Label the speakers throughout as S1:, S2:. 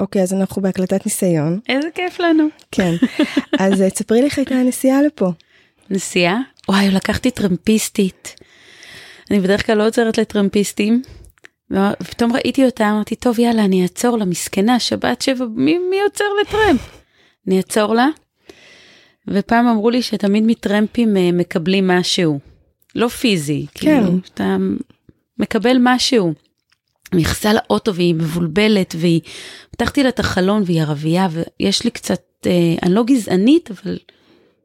S1: אוקיי, אז אנחנו בהקלטת ניסיון.
S2: איזה כיף לנו.
S1: כן. אז אה, תספרי לי איך הייתה הנסיעה לפה.
S2: נסיעה? וואי, לקחתי טרמפיסטית. אני בדרך כלל לא עוצרת לטרמפיסטים. ופתאום ראיתי אותה, אמרתי, טוב, יאללה, אני אעצור לה, מסכנה, שבת שבע, מי, מי עוצר לטרמפ? אני אעצור לה. ופעם אמרו לי שתמיד מטרמפים אה, מקבלים משהו. לא פיזי,
S1: כן.
S2: כאילו, אתה מקבל משהו. נכנסה לאוטו והיא מבולבלת והיא, פתחתי לה את החלון והיא ערבייה ויש לי קצת, אה, אני לא גזענית אבל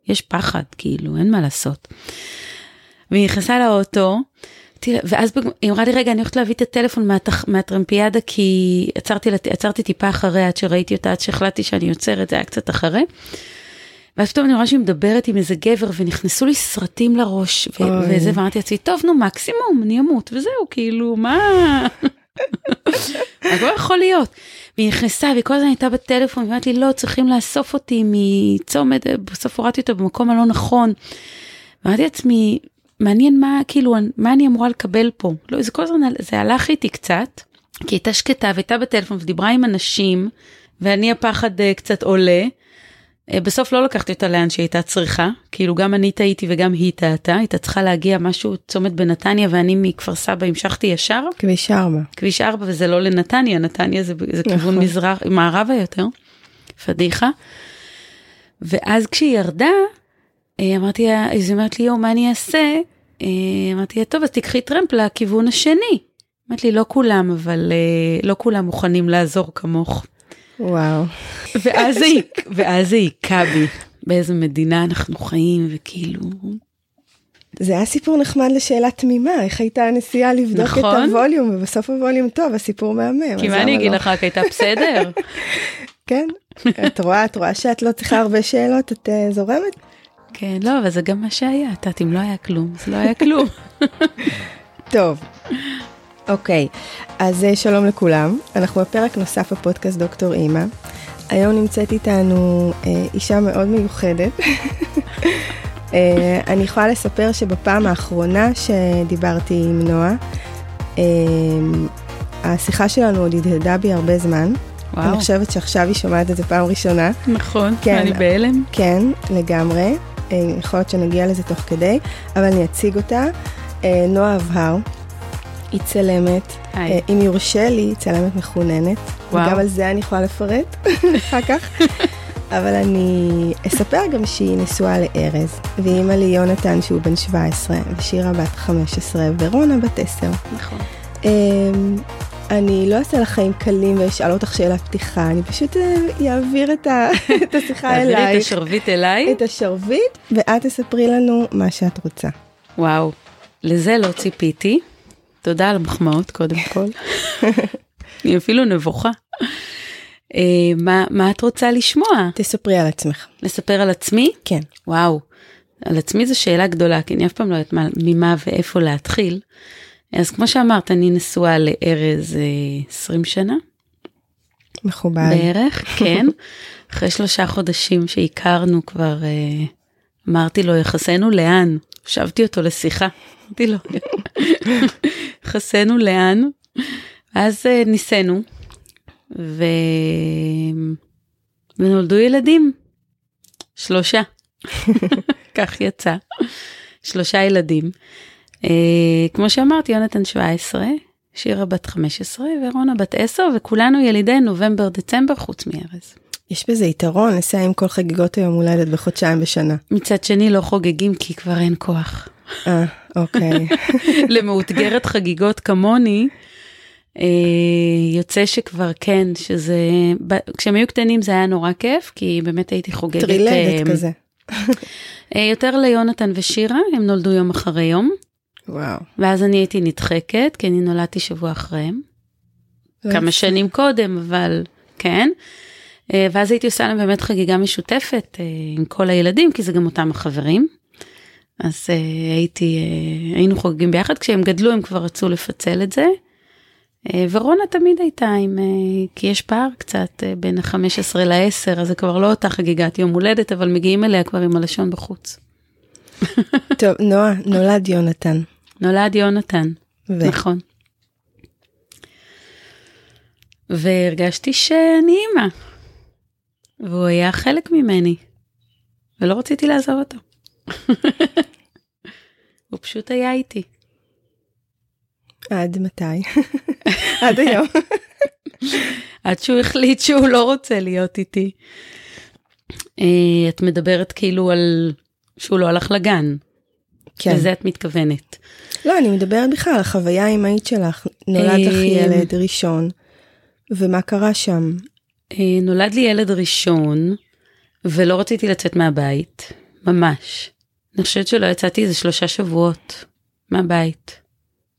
S2: יש פחד כאילו אין מה לעשות. והיא נכנסה לאוטו ואז היא אמרה לי רגע אני הולכת להביא את הטלפון מהטח, מהטרמפיאדה כי עצרתי, עצרתי טיפה אחרי עד שראיתי אותה עד שהחלטתי שאני עוצרת זה היה קצת אחרי. ואז פתאום אני רואה שהיא מדברת עם איזה גבר ונכנסו לי סרטים לראש ו- וזה ואמרתי לעצמי טוב נו מקסימום אני אמות וזהו כאילו מה. מה כבר יכול להיות? והיא נכנסה והיא כל הזמן הייתה בטלפון ואמרתי לי לא צריכים לאסוף אותי מצומת בסוף הורדתי אותה במקום הלא נכון. ואמרתי לעצמי מעניין מה כאילו מה אני אמורה לקבל פה לא זה כל הזמן זה הלך איתי קצת כי הייתה שקטה והייתה בטלפון ודיברה עם אנשים ואני הפחד uh, קצת עולה. Uh, בסוף לא לקחתי אותה לאן שהיא הייתה צריכה כאילו גם אני טעיתי וגם היא טעתה הייתה צריכה להגיע משהו צומת בנתניה ואני מכפר סבא המשכתי ישר.
S1: כביש 4.
S2: כביש 4 וזה לא לנתניה נתניה זה, זה כיוון
S1: נכון.
S2: מזרח מערבה יותר. פדיחה. ואז כשהיא ירדה אה, אמרתי לה, אז היא אומרת לי יואו מה אני אעשה? אה, אמרתי לה טוב אז תקחי טרמפ לכיוון השני. אמרת לי לא כולם אבל אה, לא כולם מוכנים לעזור כמוך.
S1: וואו.
S2: ואז זה, ואז זה היכה בי באיזה מדינה אנחנו חיים וכאילו
S1: זה היה סיפור נחמד לשאלה תמימה, איך הייתה הנסיעה לבדוק
S2: נכון.
S1: את הווליום, ובסוף הווליום טוב, הסיפור מהמם.
S2: כי
S1: אז
S2: מה אני אגיד
S1: לא?
S2: לך רק הייתה בסדר.
S1: כן, את רואה, את רואה שאת לא צריכה הרבה שאלות, את אה, זורמת?
S2: כן לא אבל זה גם מה שהיה את יודעת אם לא היה כלום זה לא היה כלום.
S1: טוב. אוקיי, אז אה, שלום לכולם, אנחנו בפרק נוסף בפודקאסט דוקטור אימא. היום נמצאת איתנו אה, אישה מאוד מיוחדת. אה, אני יכולה לספר שבפעם האחרונה שדיברתי עם נועה, אה, השיחה שלנו עוד הדהדה בי הרבה זמן.
S2: וואו
S1: אני חושבת שעכשיו היא שומעת את זה פעם ראשונה.
S2: נכון
S1: כן.
S2: אני בהלם.
S1: כן, לגמרי. אה, יכול להיות שנגיע לזה תוך כדי, אבל אני אציג אותה. אה, נועה אבהר, היא צלמת,
S2: היי.
S1: אה, אם יורשה לי, היא צלמת מחוננת.
S2: וואו.
S1: וגם על זה אני יכולה לפרט אחר כך. אבל אני אספר גם שהיא נשואה לארז, והיא אימא ליונתן שהוא בן 17, ושירה בת 15, ורונה בת 10.
S2: נכון.
S1: אמ, אני לא אעשה לך חיים קלים ואשאל אותך שאלת פתיחה, אני פשוט אה, אעביר את ה- את השיחה
S2: תעבירי את
S1: אלייך,
S2: השרביט אליי.
S1: את השרביט, ואת תספרי לנו מה שאת רוצה.
S2: וואו, לזה לא ציפיתי. תודה על המחמאות קודם כל. אני אפילו נבוכה. אה, מה, מה את רוצה לשמוע?
S1: תספרי על עצמך.
S2: לספר על עצמי?
S1: כן.
S2: וואו, על עצמי זו שאלה גדולה, כי אני אף פעם לא יודעת מה- ממה ואיפה להתחיל. אז כמו שאמרת, אני נשואה לארז אה, 20 שנה
S1: מכובד.
S2: בערך, כן. אחרי שלושה חודשים שהכרנו כבר, אה, אמרתי לו, יחסנו לאן? השבתי אותו לשיחה. אמרתי לו, יחסנו לאן? אז אה, ניסינו, ו... ונולדו ילדים. שלושה. כך יצא. שלושה ילדים. אה, כמו שאמרתי, יונתן 17, שירה בת 15 ורונה בת 10, וכולנו ילידי נובמבר דצמבר חוץ מארז.
S1: יש בזה יתרון לסיים עם כל חגיגות היום הולדת בחודשיים בשנה.
S2: מצד שני לא חוגגים כי כבר אין כוח.
S1: אה, אוקיי.
S2: למאותגרת חגיגות כמוני, אה, יוצא שכבר כן, שזה, ב- כשהם היו קטנים זה היה נורא כיף, כי באמת הייתי חוגגת.
S1: טרילדת
S2: אה,
S1: כזה.
S2: אה, יותר ליונתן ושירה, הם נולדו יום אחרי יום,
S1: וואו.
S2: ואז אני הייתי נדחקת, כי אני נולדתי שבוע אחריהם. כמה שנים קודם, אבל כן. אה, ואז הייתי עושה להם באמת חגיגה משותפת אה, עם כל הילדים, כי זה גם אותם החברים. אז אה, הייתי, היינו חוגגים ביחד, כשהם גדלו הם כבר רצו לפצל את זה. ורונה תמיד הייתה עם, כי יש פער קצת בין ה-15 ל-10, אז זה כבר לא אותה חגיגת יום הולדת, אבל מגיעים אליה כבר עם הלשון בחוץ.
S1: טוב, נועה, נולד יונתן.
S2: נולד יונתן,
S1: ו-
S2: נכון. והרגשתי שאני אימא. והוא היה חלק ממני, ולא רציתי לעזוב אותו. הוא פשוט היה איתי.
S1: עד מתי? עד היום.
S2: עד שהוא החליט שהוא לא רוצה להיות איתי. אה, את מדברת כאילו על שהוא לא הלך לגן.
S1: כן.
S2: לזה את מתכוונת.
S1: לא, אני מדברת בכלל על החוויה האימהית שלך. נולד לך
S2: אה,
S1: ילד ראשון, ומה קרה שם?
S2: אה, נולד לי ילד ראשון, ולא רציתי לצאת מהבית, ממש. אני חושבת שלא יצאתי איזה שלושה שבועות מהבית.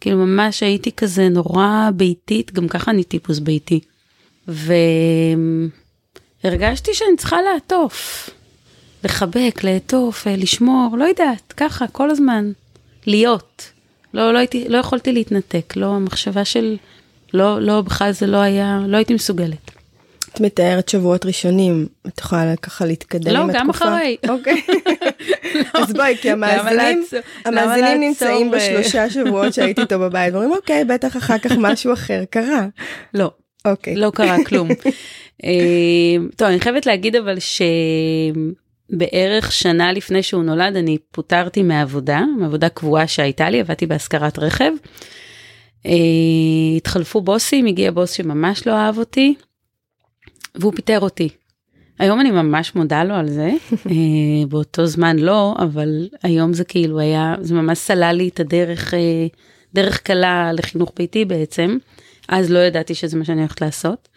S2: כאילו ממש הייתי כזה נורא ביתית, גם ככה אני טיפוס ביתי. והרגשתי שאני צריכה לעטוף, לחבק, לעטוף, אה, לשמור, לא יודעת, ככה, כל הזמן. להיות. לא, לא, הייתי, לא יכולתי להתנתק, לא, המחשבה של, לא, לא, בכלל זה לא היה, לא הייתי מסוגלת.
S1: את מתארת שבועות ראשונים, את יכולה ככה להתקדם
S2: לא,
S1: עם התקופה?
S2: גם אחרי.
S1: אוקיי. אז בואי, כי המאזינים, המאזינים נמצאים
S2: אה?
S1: בשלושה שבועות שהייתי איתו בבית, ואומרים, אוקיי, בטח אחר כך משהו אחר קרה.
S2: לא,
S1: אוקיי.
S2: לא קרה כלום. אה, טוב, אני חייבת להגיד אבל שבערך שנה לפני שהוא נולד אני פוטרתי מעבודה, מעבודה קבועה שהייתה לי, עבדתי בהשכרת רכב. אה, התחלפו בוסים, הגיע בוס שממש לא אהב אותי, והוא פיטר אותי. היום אני ממש מודה לו על זה, אה, באותו זמן לא, אבל היום זה כאילו היה, זה ממש סלל לי את הדרך, אה, דרך קלה לחינוך ביתי בעצם. אז לא ידעתי שזה מה שאני הולכת לעשות.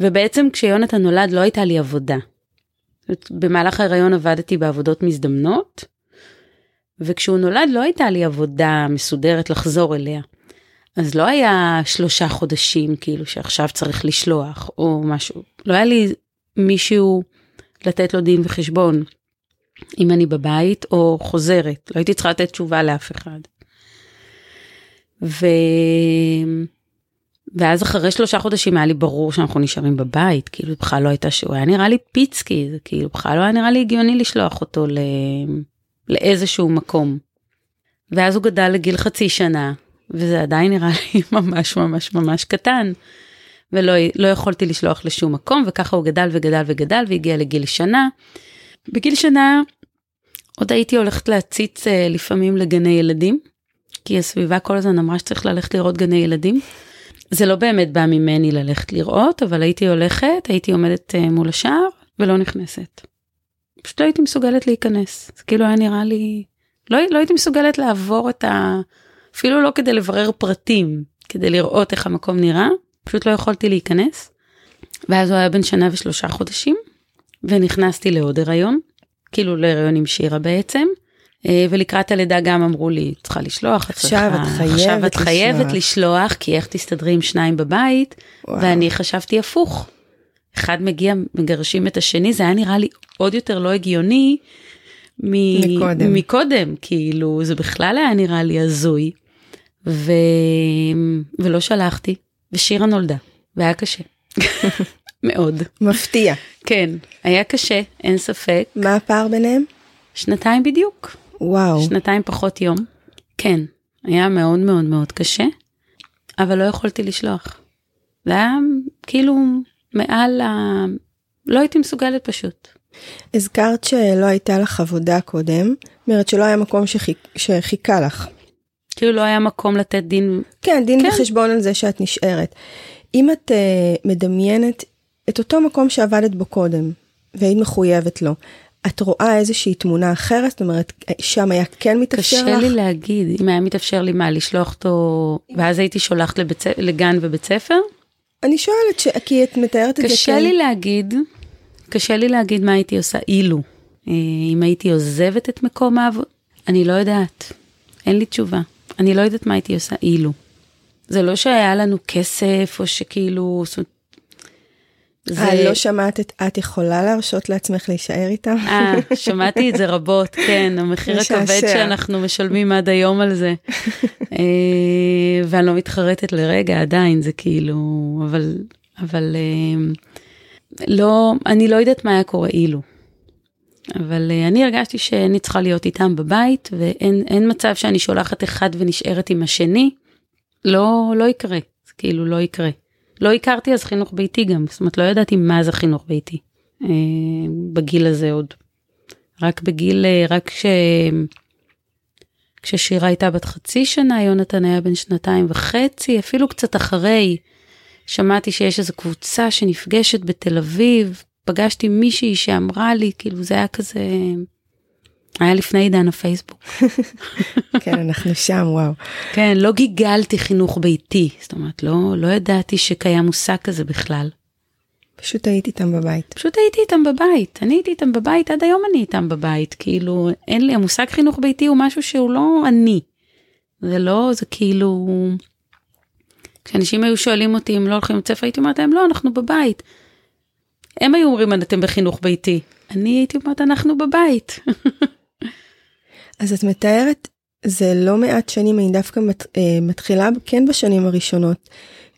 S2: ובעצם כשיונתן נולד לא הייתה לי עבודה. במהלך ההיריון עבדתי בעבודות מזדמנות, וכשהוא נולד לא הייתה לי עבודה מסודרת לחזור אליה. אז לא היה שלושה חודשים כאילו שעכשיו צריך לשלוח או משהו. לא היה לי מישהו לתת לו דין וחשבון אם אני בבית או חוזרת. לא הייתי צריכה לתת תשובה לאף אחד. ו... ואז אחרי שלושה חודשים היה לי ברור שאנחנו נשארים בבית, כאילו בכלל לא הייתה שהוא היה נראה לי פיצקי, זה כאילו בכלל לא היה נראה לי הגיוני לשלוח אותו ל... לאיזשהו מקום. ואז הוא גדל לגיל חצי שנה, וזה עדיין נראה לי ממש ממש ממש קטן. ולא לא יכולתי לשלוח לשום מקום, וככה הוא גדל וגדל וגדל והגיע לגיל שנה. בגיל שנה עוד הייתי הולכת להציץ אה, לפעמים לגני ילדים, כי הסביבה כל הזמן אמרה שצריך ללכת לראות גני ילדים. זה לא באמת בא ממני ללכת לראות, אבל הייתי הולכת, הייתי עומדת אה, מול השער ולא נכנסת. פשוט לא הייתי מסוגלת להיכנס. זה כאילו היה נראה לי, לא, לא הייתי מסוגלת לעבור את ה... אפילו לא כדי לברר פרטים, כדי לראות איך המקום נראה, פשוט לא יכולתי להיכנס. ואז הוא היה בן שנה ושלושה חודשים, ונכנסתי לעוד הריון, כאילו להריון עם שירה בעצם. אה, ולקראת הלידה גם אמרו לי, צריכה לשלוח,
S1: עכשיו
S2: צריכה-
S1: את חייבת
S2: עכשיו את חייבת
S1: לשלוח."
S2: לשלוח, כי איך תסתדרי עם שניים בבית,
S1: וואו.
S2: ואני חשבתי הפוך. אחד מגיע, מגרשים את השני, זה היה נראה לי עוד יותר לא הגיוני מ-
S1: מקודם.
S2: מקודם, כאילו, זה בכלל היה נראה לי הזוי. ו... ולא שלחתי, ושירה נולדה, והיה קשה. מאוד.
S1: מפתיע.
S2: כן, היה קשה, אין ספק.
S1: מה הפער ביניהם?
S2: שנתיים בדיוק,
S1: וואו.
S2: שנתיים פחות יום. כן, היה מאוד מאוד מאוד קשה, אבל לא יכולתי לשלוח. זה היה כאילו מעל ה... לא הייתי מסוגלת פשוט.
S1: הזכרת שלא הייתה לך עבודה קודם, זאת אומרת שלא היה מקום שחיק, שחיכה לך.
S2: כאילו לא היה מקום לתת דין,
S1: כן, דין
S2: כן.
S1: וחשבון על זה שאת נשארת. אם את uh, מדמיינת את אותו מקום שעבדת בו קודם, והיית מחויבת לו, את רואה איזושהי תמונה אחרת? זאת אומרת, שם היה כן מתאפשר
S2: קשה
S1: לך?
S2: לי להגיד, אם היה מתאפשר לי מה, לשלוח אותו, ואז הייתי שולחת ספ- לגן ובית ספר?
S1: אני שואלת, ש... כי את מתארת את זה
S2: קשה לי להגיד, קשה לי להגיד מה הייתי עושה אילו. אה, אם הייתי עוזבת את מקום העבודה, אני לא יודעת. אין לי תשובה. אני לא יודעת מה הייתי עושה אילו. זה לא שהיה לנו כסף, או שכאילו... זאת אומרת, זה...
S1: אה, לא שמעת את את יכולה להרשות לעצמך להישאר איתם?
S2: אה, שמעתי את זה רבות, כן, המחיר. הכבד שאנחנו משלמים עד היום על זה. אה, ואני לא מתחרטת לרגע עדיין, זה כאילו, אבל, אבל אה, לא, אני לא יודעת מה היה קורה אילו. אבל אה, אני הרגשתי שאני צריכה להיות איתם בבית, ואין אין מצב שאני שולחת אחד ונשארת עם השני. לא, לא יקרה, זה כאילו לא יקרה. לא הכרתי אז חינוך ביתי גם, זאת אומרת לא ידעתי מה זה חינוך ביתי אה, בגיל הזה עוד. רק בגיל, אה, רק כש... כששירה הייתה בת חצי שנה, יונתן היה בן שנתיים וחצי, אפילו קצת אחרי, שמעתי שיש איזו קבוצה שנפגשת בתל אביב, פגשתי מישהי שאמרה לי, כאילו זה היה כזה, היה לפני עידן הפייסבוק.
S1: כן, אנחנו שם, וואו.
S2: כן, לא גיגלתי חינוך ביתי, זאת אומרת, לא, לא ידעתי שקיים מושג כזה בכלל.
S1: פשוט הייתי איתם בבית.
S2: פשוט הייתי איתם בבית, אני הייתי איתם בבית, עד היום אני איתם בבית, כאילו, אין לי, המושג חינוך ביתי הוא משהו שהוא לא אני. זה לא, זה כאילו, כשאנשים היו שואלים אותי אם לא הולכים לבית ספר, הייתי אומרת להם, לא, אנחנו בבית. הם היו אומרים, אתם בחינוך ביתי. אני הייתי אומרת, אנחנו בבית.
S1: אז את מתארת, זה לא מעט שנים, אני דווקא מת, אה, מתחילה כן בשנים הראשונות.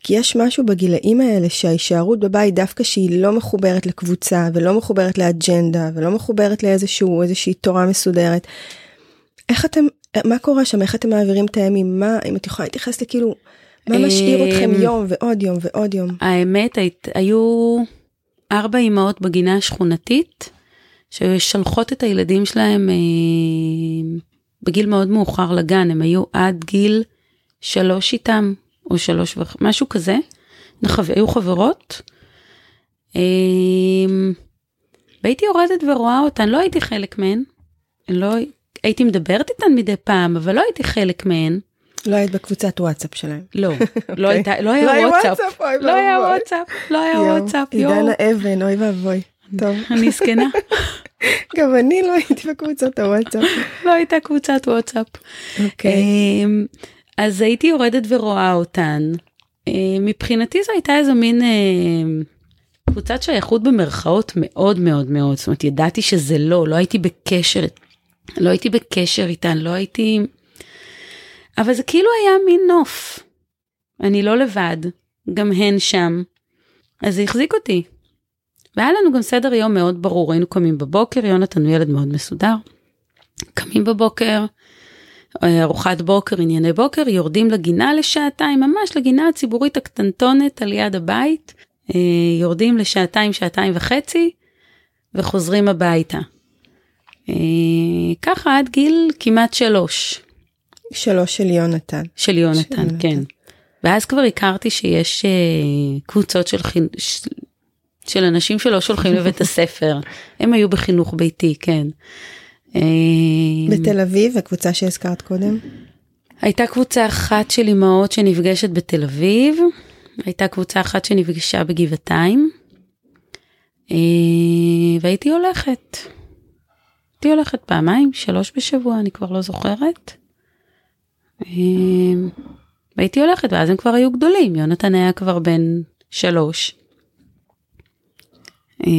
S1: כי יש משהו בגילאים האלה שההישארות בבית דווקא שהיא לא מחוברת לקבוצה ולא מחוברת לאג'נדה ולא מחוברת לאיזשהו איזושהי תורה מסודרת. איך אתם מה קורה שם איך אתם מעבירים את הימים מה אם את יכולה להתייחס לכאילו מה משאיר אתכם
S2: אמ,
S1: יום ועוד יום ועוד יום.
S2: האמת, היית, היו ארבע אמהות בגינה השכונתית, ששלחות את הילדים שלהם אה, בגיל מאוד מאוחר לגן, הם היו עד גיל שלוש איתם, או שלוש וח... משהו כזה. היו חברות. אה, והייתי יורדת ורואה אותן, לא הייתי חלק מהן, לא, הייתי מדברת איתן מדי פעם, אבל לא הייתי חלק מהן.
S1: לא היית בקבוצת וואטסאפ שלהם.
S2: לא, לא
S1: אוקיי.
S2: הייתה, לא היה וואטסאפ,
S1: אוי
S2: לא היה. וואטסאפ, לא היה וואטסאפ, יואו,
S1: עידן האבן אוי ואבוי. טוב
S2: אני זקנה,
S1: גם אני לא הייתי בקבוצת הוואטסאפ.
S2: לא הייתה קבוצת וואטסאפ.
S1: אוקיי.
S2: אמ, אז הייתי יורדת ורואה אותן. אמ, מבחינתי זו הייתה איזו מין אמ, קבוצת שייכות במרכאות מאוד מאוד מאוד, זאת אומרת ידעתי שזה לא, לא הייתי בקשר, לא הייתי בקשר איתן, לא הייתי, אבל זה כאילו היה מין נוף. אני לא לבד, גם הן שם, אז זה החזיק אותי. והיה לנו גם סדר יום מאוד ברור, היינו קמים בבוקר, יונתן הוא ילד מאוד מסודר. קמים בבוקר, אה, ארוחת בוקר, ענייני בוקר, יורדים לגינה לשעתיים, ממש לגינה הציבורית הקטנטונת על יד הבית, אה, יורדים לשעתיים, שעתיים וחצי, וחוזרים הביתה. אה, ככה עד גיל כמעט שלוש
S1: שלוש של יונתן.
S2: של יונתן,
S1: של יונתן.
S2: כן. ואז כבר הכרתי שיש אה, קבוצות של, חינ... ש... של אנשים שלא שולחים לבית הספר, הם היו בחינוך ביתי, כן. אה,
S1: בתל אביב הקבוצה שהזכרת קודם.
S2: הייתה קבוצה אחת של אמהות שנפגשת בתל אביב, הייתה קבוצה אחת שנפגשה בגבעתיים, אה, והייתי הולכת. הייתי הולכת פעמיים, שלוש בשבוע, אני כבר לא זוכרת. אה, והייתי הולכת, ואז הם כבר היו גדולים, יונתן היה כבר בן שלוש. אה,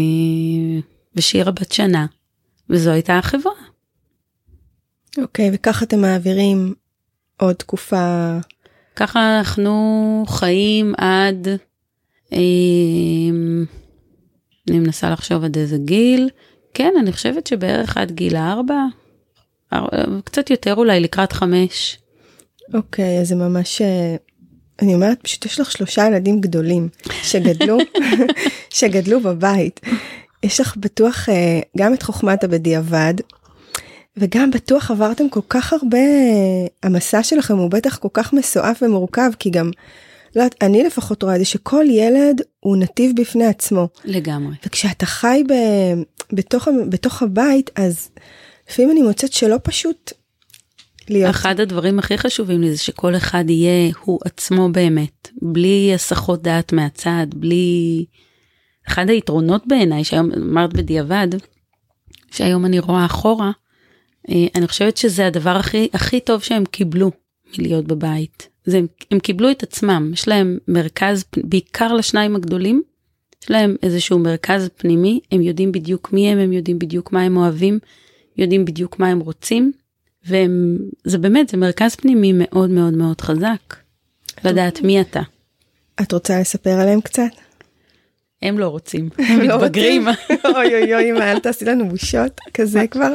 S2: ושירה בת שנה, וזו הייתה החברה.
S1: אוקיי וככה אתם מעבירים עוד תקופה.
S2: ככה אנחנו חיים עד, אה, אני מנסה לחשוב עד איזה גיל, כן, אני חושבת שבערך עד גיל ארבע, אר- קצת יותר אולי לקראת חמש.
S1: אוקיי אז זה ממש אה, אני אומרת פשוט יש לך שלושה ילדים גדולים שגדלו שגדלו בבית. יש לך בטוח אה, גם את חוכמת הבדיעבד וגם בטוח עברתם כל כך הרבה המסע שלכם הוא בטח כל כך מסועף ומורכב כי גם לא יודעת אני לפחות רואה את זה שכל ילד הוא נתיב בפני עצמו
S2: לגמרי.
S1: וכשאתה חי ב, בתוך, בתוך הבית אז לפעמים אני מוצאת שלא פשוט להיות.
S2: אחד הדברים הכי חשובים לי זה שכל אחד יהיה הוא עצמו באמת, בלי הסחות דעת מהצד, בלי... אחד היתרונות בעיניי, שהיום אמרת בדיעבד, שהיום אני רואה אחורה, אה, אני חושבת שזה הדבר הכי, הכי טוב שהם קיבלו מלהיות בבית. זה, הם, הם קיבלו את עצמם, יש להם מרכז, בעיקר לשניים הגדולים, יש להם איזשהו מרכז פנימי, הם יודעים בדיוק מי הם, הם יודעים בדיוק מה הם אוהבים, יודעים בדיוק מה הם רוצים, וזה באמת, זה מרכז פנימי מאוד מאוד מאוד חזק, לדעת מי אתה.
S1: את רוצה לספר עליהם קצת?
S2: הם לא רוצים, הם
S1: לא
S2: מתבגרים.
S1: אוי אוי אוי אמא אל תעשי לנו בושות כזה כבר.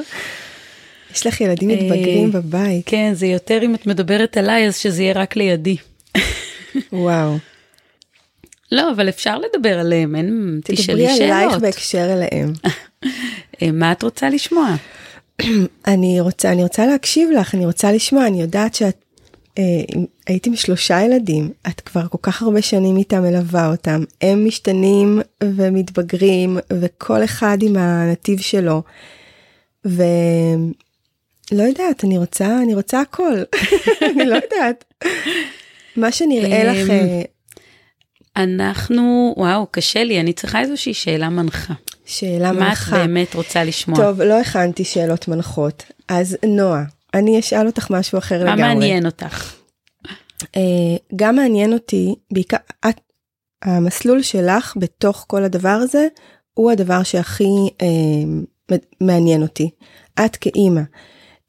S1: יש לך ילדים
S2: אה,
S1: מתבגרים בבית
S2: כן, זה יותר אם את מדברת עליי, אז שזה יהיה רק לידי.
S1: וואו.
S2: לא, אבל אפשר לדבר עליהם, אין,
S1: תדברי
S2: תשאלי
S1: עלייך
S2: שאלות.
S1: בהקשר אליהם.
S2: אה, מה את רוצה לשמוע?
S1: אני רוצה, אני רוצה להקשיב לך, אני רוצה לשמוע, אני יודעת שאת אה, הייתי עם שלושה ילדים, את כבר כל כך הרבה שנים איתם מלווה אותם, הם משתנים ומתבגרים וכל אחד עם הנתיב שלו. ולא יודעת, אני רוצה, אני רוצה הכל, אני לא יודעת. מה שנראה לך,
S2: אמ,
S1: אה,
S2: אנחנו, וואו, קשה לי, אני צריכה איזושהי שאלה מנחה.
S1: שאלה
S2: מה את
S1: מנחה.
S2: באמת רוצה לשמוע?
S1: טוב, לא הכנתי שאלות מנחות, אז נועה, אני אשאל אותך משהו אחר
S2: מה
S1: לגמרי.
S2: מעניין אותך?
S1: אה, גם מעניין אותי, בעיקר, את, המסלול שלך בתוך כל הדבר הזה, הוא הדבר שהכי אה, מ- מעניין אותי. את כאימא,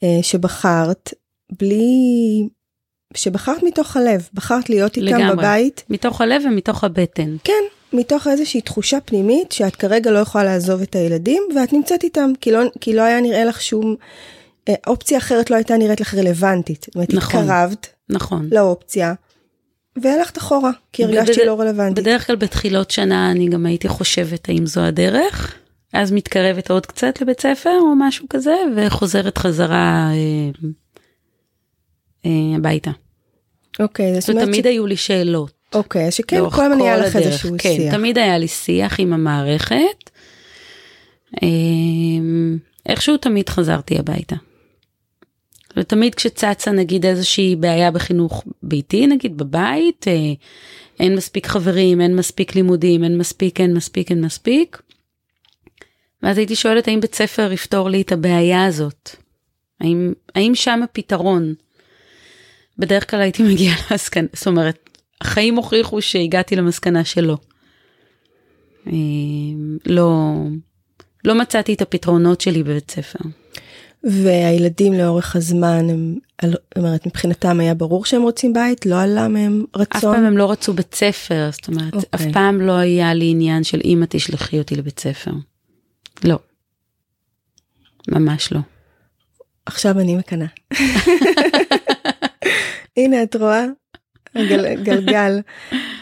S1: אה, שבחרת בלי, שבחרת מתוך הלב, בחרת להיות איתם
S2: לגמרי.
S1: בבית,
S2: מתוך הלב ומתוך הבטן.
S1: כן, מתוך איזושהי תחושה פנימית שאת כרגע לא יכולה לעזוב את הילדים, ואת נמצאת איתם, כי לא, כי לא היה נראה לך שום, אה, אופציה אחרת לא הייתה נראית לך רלוונטית. זאת אומרת,
S2: נכון.
S1: התקרבת
S2: נכון.
S1: לאופציה, והלכת אחורה, כי הרגשת
S2: בד-
S1: לא רלוונטית.
S2: בדרך כלל בתחילות שנה אני גם הייתי חושבת האם זו הדרך, אז מתקרבת עוד קצת לבית ספר או משהו כזה, וחוזרת חזרה אה, אה, הביתה.
S1: אוקיי, זאת אומרת,
S2: ותמיד
S1: ש...
S2: היו לי שאלות.
S1: אוקיי, אז שכן, כל הזמן היה לך. איזשהו
S2: כן,
S1: שיח.
S2: תמיד היה לי שיח עם המערכת. אה, איכשהו תמיד חזרתי הביתה. ותמיד כשצצה נגיד איזושהי בעיה בחינוך ביתי, נגיד בבית, אה, אין מספיק חברים, אין מספיק לימודים, אין מספיק, אין מספיק, אין מספיק. ואז הייתי שואלת האם בית ספר יפתור לי את הבעיה הזאת. האם, האם שם הפתרון? בדרך כלל הייתי מגיעה למסקנה, זאת אומרת, החיים הוכיחו שהגעתי למסקנה שלא. אה, לא, לא מצאתי את הפתרונות שלי בבית ספר.
S1: והילדים לאורך הזמן, הם, זאת אומרת, מבחינתם היה ברור שהם רוצים בית, לא עלה מהם
S2: אף
S1: רצון.
S2: פעם הם לא רצו בית ספר, זאת אומרת,
S1: אוקיי.
S2: אף פעם לא היה לי עניין של אמא תשלחי אותי לבית ספר. לא. ממש לא.
S1: עכשיו אני מקנאה. הנה, את רואה? הגל, גלגל.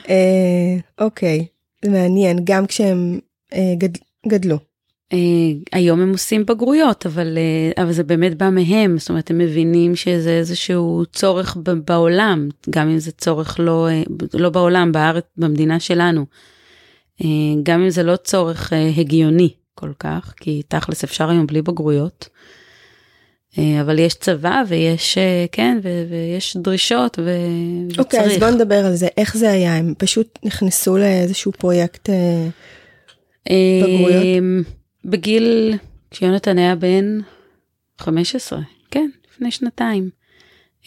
S1: אה, אוקיי, מעניין, גם כשהם אה, גד, גדלו.
S2: אה, היום הם עושים בגרויות, אבל, אה, אבל זה באמת בא מהם, זאת אומרת, הם מבינים שזה איזשהו צורך ב- בעולם, גם אם זה צורך לא, אה, לא בעולם, בארץ, במדינה שלנו. אה, גם אם זה לא צורך אה, הגיוני כל כך, כי תכלס אפשר היום בלי בגרויות. אה, אבל יש צבא ויש, אה, כן, ו- ויש דרישות ו-
S1: אוקיי, אז
S2: וצריך.
S1: בוא נדבר על זה, איך זה היה, הם פשוט נכנסו לאיזשהו פרויקט, אה, בגרויות?
S2: בגיל, כשיונתן היה בן 15, כן, לפני שנתיים.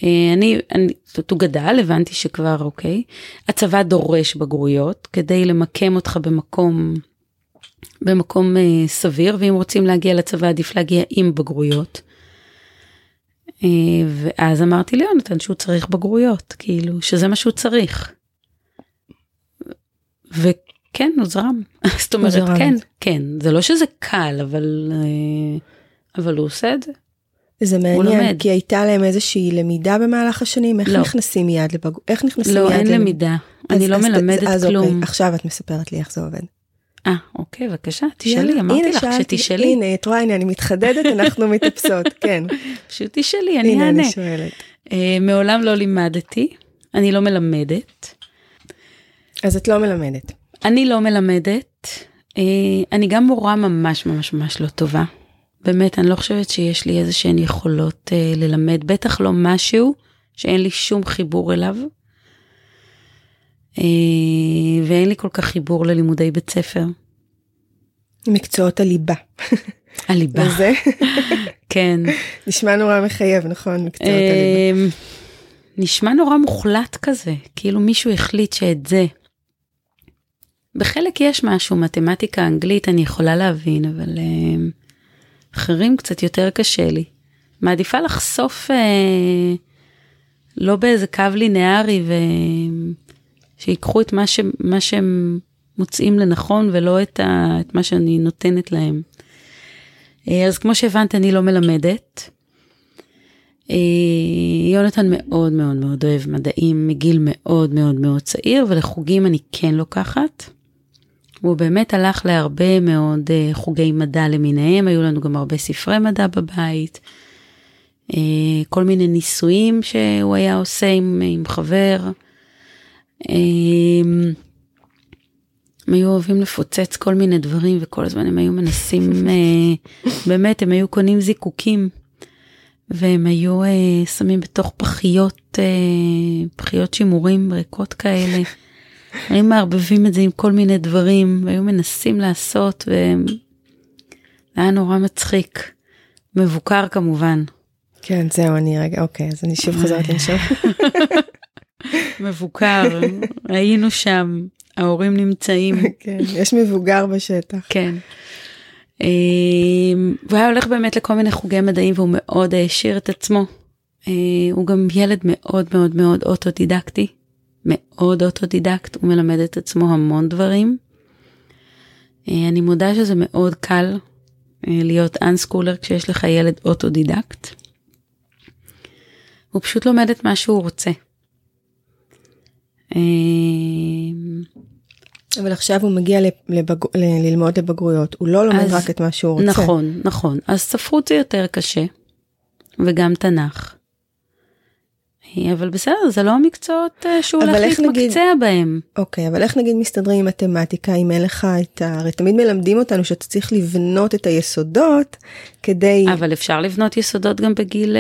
S2: אני, אני, זאת אומרת, הוא גדל, הבנתי שכבר אוקיי. הצבא דורש בגרויות כדי למקם אותך במקום, במקום אה, סביר, ואם רוצים להגיע לצבא עדיף להגיע עם בגרויות. אה, ואז אמרתי ליונתן שהוא צריך בגרויות, כאילו, שזה מה שהוא צריך. וכן, הוא זרם. זאת אומרת,
S1: זרם.
S2: כן, כן, זה לא שזה קל, אבל, אה, אבל הוא עושה את זה.
S1: זה מעניין. כי הייתה להם איזושהי למידה במהלך השנים, איך
S2: לא.
S1: נכנסים מיד לבגרות, איך נכנסים
S2: לא,
S1: מיד
S2: אין
S1: למ-
S2: למידה.
S1: אז-
S2: אני לא
S1: אז-
S2: מלמדת
S1: אז
S2: כלום.
S1: אוקיי, עכשיו את מספרת לי איך זה עובד.
S2: אה, אוקיי, בבקשה, תשאלי, אמרתי
S1: הנה,
S2: לך
S1: שאלתי,
S2: שתשאלי.
S1: הנה, את רואה, הנה, אני מתחדדת, אנחנו מתאפסות, כן.
S2: פשוט תשאלי, אני
S1: הנה,
S2: אענה.
S1: אני שואלת.
S2: אה, מעולם לא לימדתי, אני לא מלמדת.
S1: אז את לא מלמדת.
S2: אני לא מלמדת, אה, אני גם מורה ממש ממש ממש לא טובה. באמת, אני לא חושבת שיש לי איזה שהן יכולות אה, ללמד, בטח לא משהו שאין לי שום חיבור אליו. אה, ואין לי כל כך חיבור ללימודי בית ספר.
S1: מקצועות הליבה.
S2: הליבה,
S1: וזה
S2: כן.
S1: נשמע נורא מחייב, נכון? מקצועות הליבה.
S2: אה, נשמע נורא מוחלט כזה, כאילו מישהו החליט שאת זה. בחלק יש משהו, מתמטיקה, אנגלית, אני יכולה להבין, אבל אה, אחרים קצת יותר קשה לי. מעדיפה לחשוף אה, לא באיזה קו לינארי ושיקחו את מה, ש... מה שהם מוצאים לנכון ולא את, ה... את מה שאני נותנת להם. אה, אז כמו שהבנת, אני לא מלמדת. אה, יונתן מאוד מאוד מאוד אוהב מדעים מגיל מאוד מאוד מאוד צעיר ולחוגים אני כן לוקחת. הוא באמת הלך להרבה מאוד אה, חוגי מדע למיניהם, היו לנו גם הרבה ספרי מדע בבית, כל מיני ניסויים שהוא היה עושה עם, עם חבר. הם היו אוהבים לפוצץ כל מיני דברים וכל הזמן הם היו מנסים, באמת הם היו קונים זיקוקים והם היו אה, שמים בתוך פחיות, אה, פחיות שימורים ריקות כאלה. היו מערבבים את זה עם כל מיני דברים, והיו מנסים לעשות, והיה נורא מצחיק. מבוקר כמובן.
S1: כן, זהו, אני רגע, אוקיי, אז אני שוב חוזרת לשם.
S2: מבוקר, היינו שם, ההורים נמצאים.
S1: כן, יש מבוגר בשטח.
S2: כן. אמ, והוא היה הולך באמת לכל מיני חוגי מדעים והוא מאוד העשיר את עצמו. אה, הוא גם ילד מאוד מאוד מאוד אוטודידקטי, מאוד אוטודידקט, הוא מלמד את עצמו המון דברים. אה, אני מודה שזה מאוד קל אה, להיות unschooler כשיש לך ילד אוטודידקט. הוא פשוט לומד את מה שהוא רוצה.
S1: אבל עכשיו הוא מגיע לבג... ללמוד לבגרויות, הוא לא לומד אז, רק את מה שהוא רוצה.
S2: נכון, נכון. אז ספרות זה יותר קשה, וגם תנ"ך. אבל בסדר, זה לא המקצועות אה, שהוא הולך להתמקצע נגיד, בהם.
S1: אוקיי, אבל איך נגיד מסתדרים עם מתמטיקה, אם אין לך את ה... הרי תמיד מלמדים אותנו שאתה צריך לבנות את היסודות כדי...
S2: אבל אפשר לבנות יסודות גם בגיל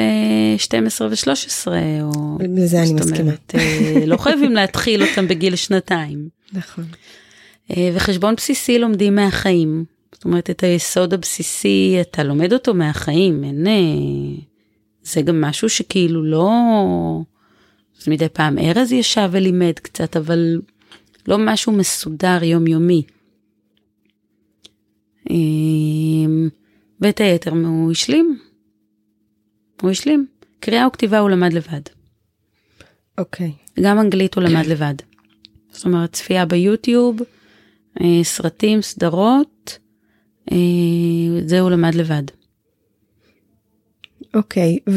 S2: 12 אה, ו-13, או...
S1: לזה אני מסכימה. אומרת,
S2: אה, לא חייבים להתחיל אותם בגיל שנתיים.
S1: נכון.
S2: וחשבון בסיסי לומדים מהחיים. זאת אומרת, את היסוד הבסיסי, אתה לומד אותו מהחיים, אין... זה גם משהו שכאילו לא... אז מדי פעם ארז ישב ולימד קצת, אבל לא משהו מסודר יומיומי. אה, ואת היתר הוא השלים. הוא השלים. קריאה וכתיבה הוא למד לבד.
S1: אוקיי.
S2: Okay. גם אנגלית הוא למד לבד. זאת אומרת, צפייה ביוטיוב, אה, סרטים, סדרות, אה, זה הוא למד לבד.
S1: אוקיי, okay,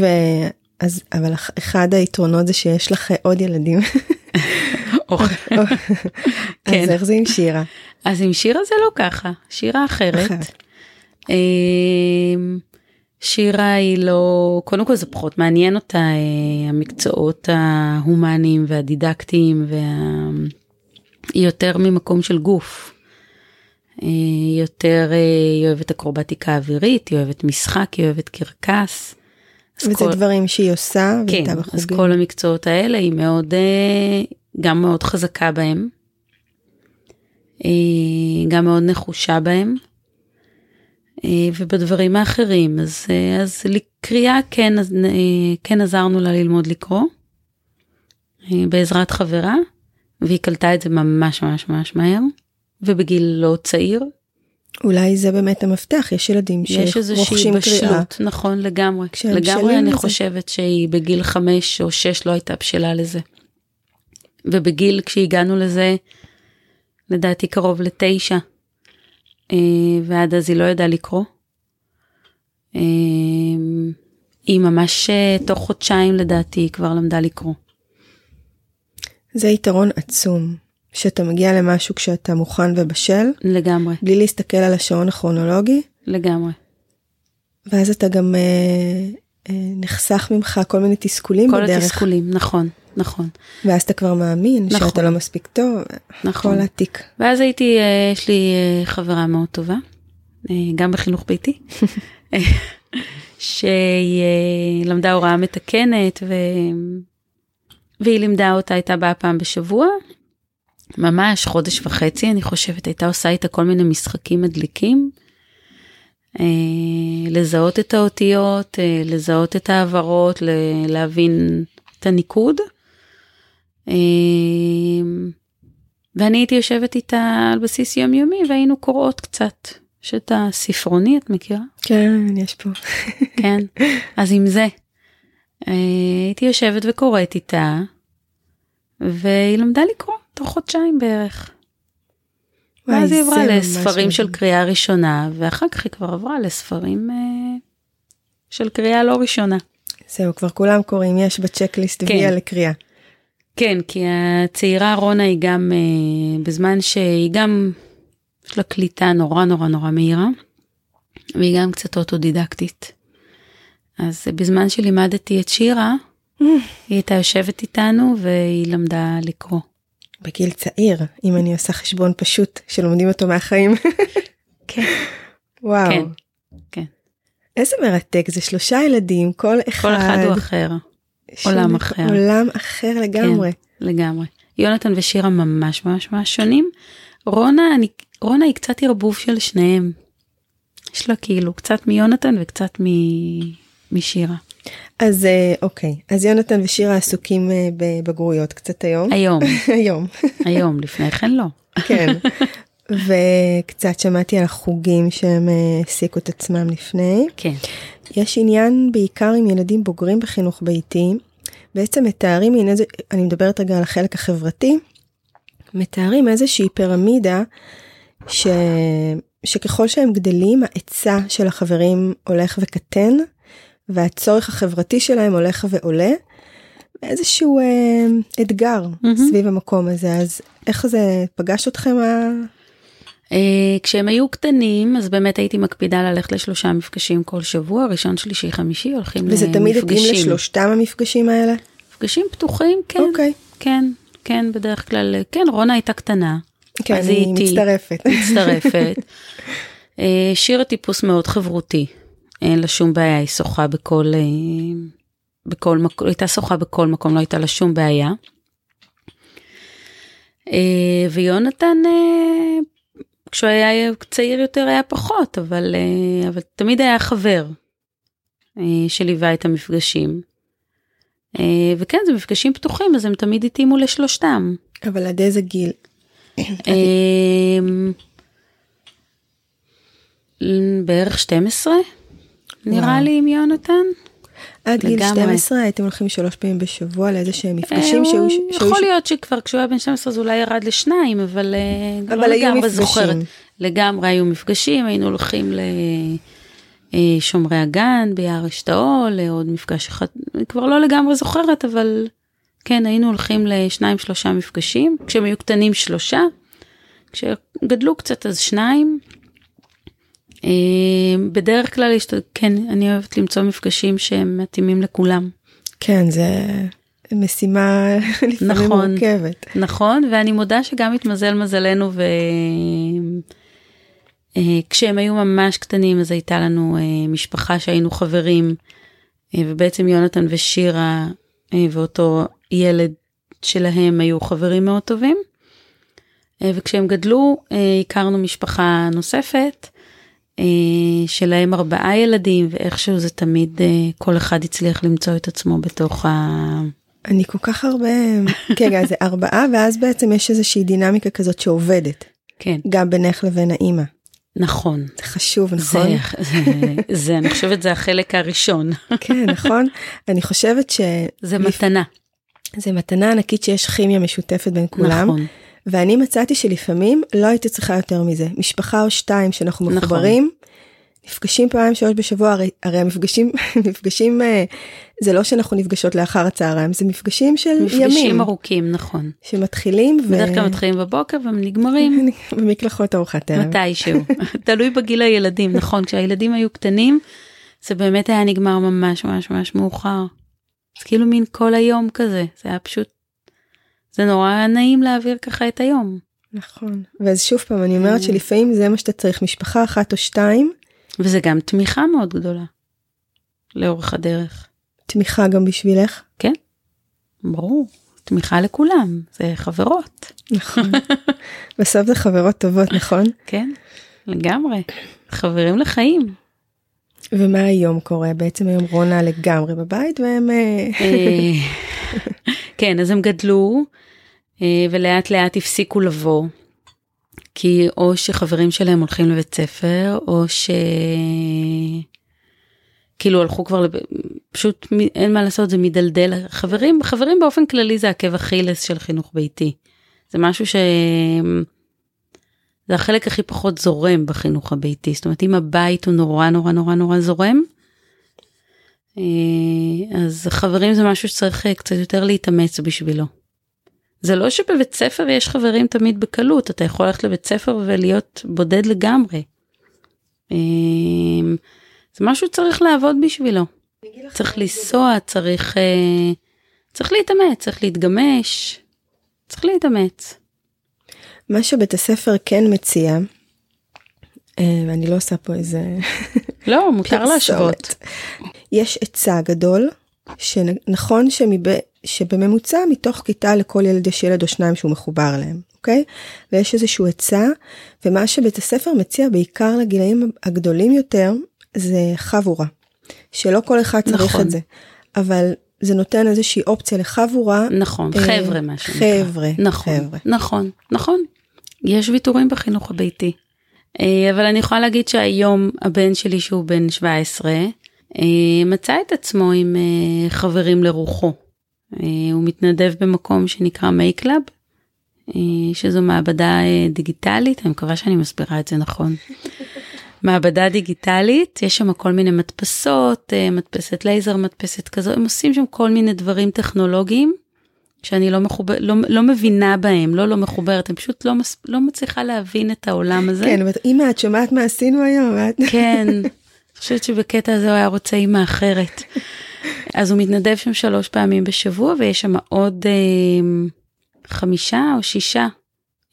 S1: ואז, אבל אחד היתרונות זה שיש לך עוד ילדים. כן. אז איך זה עם שירה?
S2: אז עם שירה זה לא ככה, שירה אחרת. אה, שירה היא לא, קודם כל זה פחות מעניין אותה, המקצועות ההומניים והדידקטיים וה... היא יותר ממקום של גוף. אה, יותר, אה, היא אוהבת אקרובטיקה אווירית, היא אוהבת משחק, היא אוהבת קרקס.
S1: וזה כל... דברים שהיא עושה,
S2: כן, אז כל המקצועות האלה היא מאוד, אה, גם מאוד חזקה בהם, גם מאוד נחושה בהם, ובדברים האחרים, אז, אז לקריאה כן, כן עזרנו לה ללמוד לקרוא, בעזרת חברה. והיא קלטה את זה ממש ממש ממש מהר, ובגיל לא צעיר.
S1: אולי זה באמת המפתח, יש ילדים שרוכשים קריאה.
S2: נכון, לגמרי. לגמרי אני זה. חושבת שהיא בגיל חמש או שש לא הייתה בשלה לזה. ובגיל, כשהגענו לזה, לדעתי קרוב לתשע, אה, ועד אז היא לא ידעה לקרוא. אה, היא ממש אה, תוך חודשיים לדעתי היא כבר למדה לקרוא.
S1: זה יתרון עצום, שאתה מגיע למשהו כשאתה מוכן ובשל.
S2: לגמרי.
S1: בלי להסתכל על השעון הכרונולוגי.
S2: לגמרי.
S1: ואז אתה גם אה, אה, נחסך ממך כל מיני תסכולים
S2: כל
S1: בדרך.
S2: כל התסכולים, נכון, נכון.
S1: ואז אתה כבר מאמין נכון. שאתה לא מספיק טוב, נכון. כל התיק.
S2: ואז הייתי, אה, יש לי אה, חברה מאוד טובה, אה, גם בחינוך ביתי, שהיא אה, למדה הוראה מתקנת ו... והיא לימדה אותה, הייתה באה פעם בשבוע, ממש חודש וחצי, אני חושבת, הייתה עושה איתה כל מיני משחקים מדליקים. אה, לזהות את האותיות, אה, לזהות את העברות, להבין את הניקוד. אה, ואני הייתי יושבת איתה על בסיס יומיומי והיינו קוראות קצת. יש את הספרוני, את מכירה?
S1: כן, יש פה.
S2: כן, אז עם זה. אה, הייתי יושבת וקוראת איתה, והיא למדה לקרוא תוך חודשיים בערך. ואז היא עברה לספרים של קריאה ראשונה, ואחר כך היא כבר עברה לספרים אה, של קריאה לא ראשונה.
S1: זהו, כבר כולם קוראים, יש בצ'קליסט
S2: כן.
S1: ויה לקריאה.
S2: כן, כי הצעירה רונה היא גם, אה, בזמן שהיא גם, יש לה קליטה נורא נורא נורא מהירה, והיא גם קצת אוטודידקטית. אז בזמן שלימדתי את שירה, היא הייתה יושבת איתנו והיא למדה לקרוא.
S1: בגיל צעיר, אם אני עושה חשבון פשוט שלומדים אותו מהחיים.
S2: כן.
S1: וואו.
S2: כן, כן.
S1: איזה מרתק, זה שלושה ילדים, כל אחד.
S2: כל אחד הוא אחר, עולם אחר.
S1: עולם אחר לגמרי.
S2: כן, לגמרי. יונתן ושירה ממש ממש ממש שונים. רונה, אני, רונה היא קצת ערבוב של שניהם. יש לה כאילו קצת מיונתן וקצת מ, משירה.
S1: אז אה, אוקיי, אז יונתן ושירה עסוקים אה, בבגרויות קצת היום.
S2: היום,
S1: היום,
S2: היום, לפני כן לא.
S1: כן. וקצת שמעתי על החוגים שהם אה, העסיקו את עצמם לפני.
S2: כן,
S1: יש עניין בעיקר עם ילדים בוגרים בחינוך ביתי. בעצם מתארים, הנה זה, אני מדברת רגע על החלק החברתי, מתארים איזושהי פירמידה ש... שככל שהם גדלים ההיצע של החברים הולך וקטן והצורך החברתי שלהם הולך ועולה. איזשהו אה, אתגר
S2: מהמם.
S1: סביב המקום הזה אז איך זה פגש אתכם ה...
S2: אה, כשהם היו קטנים אז באמת הייתי מקפידה ללכת לשלושה מפגשים כל שבוע, ראשון, שלישי, חמישי, הולכים
S1: וזה תמיד התאים
S2: למפגשים.
S1: לשלושתם המפגשים האלה?
S2: מפגשים פתוחים, כן,
S1: אוקיי.
S2: כן, כן, בדרך כלל, כן, רונה הייתה קטנה.
S1: כן,
S2: אז היא איתי.
S1: מצטרפת.
S2: מצטרפת. אה, שירה טיפוס מאוד חברותי, אין לה שום בעיה, היא שוחה בכל, אה, בכל מקום, הייתה שוחה בכל מקום, לא הייתה לה שום בעיה. אה, ויונתן, אה, כשהוא היה צעיר יותר היה פחות, אבל, אבל תמיד היה חבר שליווה את המפגשים. וכן, זה מפגשים פתוחים, אז הם תמיד התאימו לשלושתם.
S1: אבל עד איזה גיל?
S2: בערך 12 נראה. לי עם יונתן.
S1: עד גיל
S2: לגמרי.
S1: 12 הייתם הולכים שלוש פעמים בשבוע לאיזה שהם מפגשים
S2: אה,
S1: שהיו...
S2: הוא-
S1: שהיו-
S2: יכול להיות שכבר כשהוא היה בן 12 אז אולי ירד לשניים אבל אה,
S1: אבל היו מפגשים.
S2: לגמרי היו מפגשים היינו הולכים לשומרי הגן ביער אשתאול לעוד מפגש אחד אני כבר לא לגמרי זוכרת אבל כן היינו הולכים לשניים שלושה מפגשים כשהם היו קטנים שלושה כשגדלו קצת אז שניים. אה, בדרך כלל יש, כן אני אוהבת למצוא מפגשים שהם מתאימים לכולם.
S1: כן, זה משימה לפעמים
S2: נכון.
S1: מורכבת.
S2: נכון, ואני מודה שגם התמזל מזלנו וכשהם היו ממש קטנים אז הייתה לנו אה, משפחה שהיינו חברים אה, ובעצם יונתן ושירה אה, ואותו ילד שלהם היו חברים מאוד טובים. אה, וכשהם גדלו אה, הכרנו משפחה נוספת אה, שלהם ארבעה ילדים ואיכשהו זה תמיד אה, כל אחד הצליח למצוא את עצמו בתוך ה...
S1: אני כל כך הרבה... כן, זה ארבעה, ואז בעצם יש איזושהי דינמיקה כזאת שעובדת,
S2: כן,
S1: גם בינך לבין האימא.
S2: נכון.
S1: זה חשוב,
S2: זה,
S1: נכון?
S2: זה, זה, אני חושבת זה החלק הראשון.
S1: כן, נכון? אני חושבת שזה
S2: זה מתנה.
S1: מתנה ענקית שיש כימיה משותפת בין כולם.
S2: נכון.
S1: ואני מצאתי שלפעמים לא הייתי צריכה יותר מזה. משפחה או שתיים שאנחנו
S2: נכון.
S1: מחוברים, נפגשים פעם שלוש בשבוע, הרי, הרי המפגשים, מפגשים, אה, זה לא שאנחנו נפגשות לאחר הצהריים, זה מפגשים של
S2: מפגשים
S1: ימים,
S2: ארוכים, נכון.
S1: שמתחילים ו...
S2: בדרך כלל מתחילים בבוקר ונגמרים
S1: במקלחות ארוחת ערב.
S2: מתישהו. תלוי בגיל הילדים, נכון, כשהילדים היו קטנים, זה באמת היה נגמר ממש ממש ממש מאוחר. זה כאילו מין כל היום כזה, זה היה פשוט, זה נורא נעים להעביר ככה את היום.
S1: נכון. ואז שוב פעם, אני
S2: אה.
S1: אומרת שלפעמים זה מה שאתה צריך, משפחה אחת או שתיים,
S2: וזה גם תמיכה מאוד גדולה. לאורך הדרך.
S1: תמיכה גם בשבילך.
S2: ברור, תמיכה לכולם, זה חברות.
S1: נכון. בסוף זה חברות טובות, נכון?
S2: כן, לגמרי. חברים לחיים.
S1: ומה היום קורה? בעצם היום רונה לגמרי בבית והם... אה,
S2: אה, כן, אז הם גדלו, אה, ולאט לאט הפסיקו לבוא. כי או שחברים שלהם הולכים לבית ספר, או ש... כאילו הלכו כבר, לב... פשוט אין מה לעשות, זה מדלדל. חברים, חברים באופן כללי זה עקב אכילס של חינוך ביתי. זה משהו ש... זה החלק הכי פחות זורם בחינוך הביתי. זאת אומרת, אם הבית הוא נורא נורא נורא נורא זורם, אה, אז חברים זה משהו שצריך אה, קצת יותר להתאמץ בשבילו. זה לא שבבית ספר יש חברים תמיד בקלות, אתה יכול ללכת לבית ספר ולהיות בודד לגמרי. אה, זה משהו שצריך לעבוד בשבילו. צריך לנסוע, צריך, צריך להתאמץ, צריך להתגמש, צריך להתאמץ.
S1: מה שבית הספר כן מציע, ואני לא עושה פה איזה...
S2: לא, מותר להשוות.
S1: יש היצע גדול, שנכון שמב... שבממוצע מתוך כיתה לכל ילד יש ילד או שניים שהוא מחובר אליהם, אוקיי? ויש איזשהו היצע, ומה שבית הספר מציע בעיקר לגילאים הגדולים יותר, זה חבורה. שלא כל אחד צריך נכון. את זה, אבל זה נותן איזושהי אופציה לחבורה.
S2: נכון, אה, חבר'ה מה
S1: שנקרא. חבר'ה,
S2: נכון, חבר'ה. נכון, נכון. יש ויתורים בחינוך הביתי. אה, אבל אני יכולה להגיד שהיום הבן שלי שהוא בן 17, אה, מצא את עצמו עם אה, חברים לרוחו. הוא מתנדב במקום שנקרא MakeLab, שזו מעבדה דיגיטלית, אני מקווה שאני מסבירה את זה נכון. מעבדה דיגיטלית, יש שם כל מיני מדפסות, מדפסת לייזר, מדפסת כזו, הם עושים שם כל מיני דברים טכנולוגיים. שאני לא, מחובר, לא, לא מבינה בהם, לא לא מחוברת, אני פשוט לא, מס, לא מצליחה להבין את העולם הזה.
S1: כן, אבל אמא, את שומעת מה עשינו היום?
S2: כן, אני חושבת שבקטע הזה הוא היה רוצה אימא אחרת. אז הוא מתנדב שם שלוש פעמים בשבוע, ויש שם עוד אה, חמישה או שישה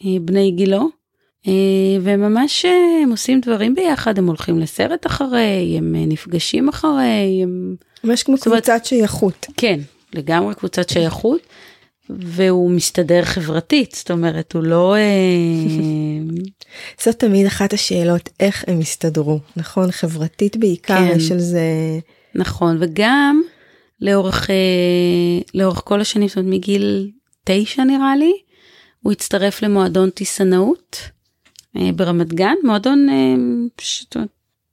S2: אה, בני גילו, אה, והם ממש אה, הם עושים דברים ביחד, הם הולכים לסרט אחרי, הם אה, נפגשים אחרי, הם...
S1: ממש כמו קבוצת שייכות.
S2: כן, לגמרי קבוצת שייכות. והוא מסתדר חברתית, זאת אומרת, הוא לא... אה,
S1: זאת תמיד אחת השאלות, איך הם הסתדרו, נכון? חברתית בעיקר, כן. יש על זה...
S2: נכון, וגם לאורך, אה, לאורך כל השנים, זאת אומרת, מגיל תשע נראה לי, הוא הצטרף למועדון טיסנאות אה, ברמת גן, מועדון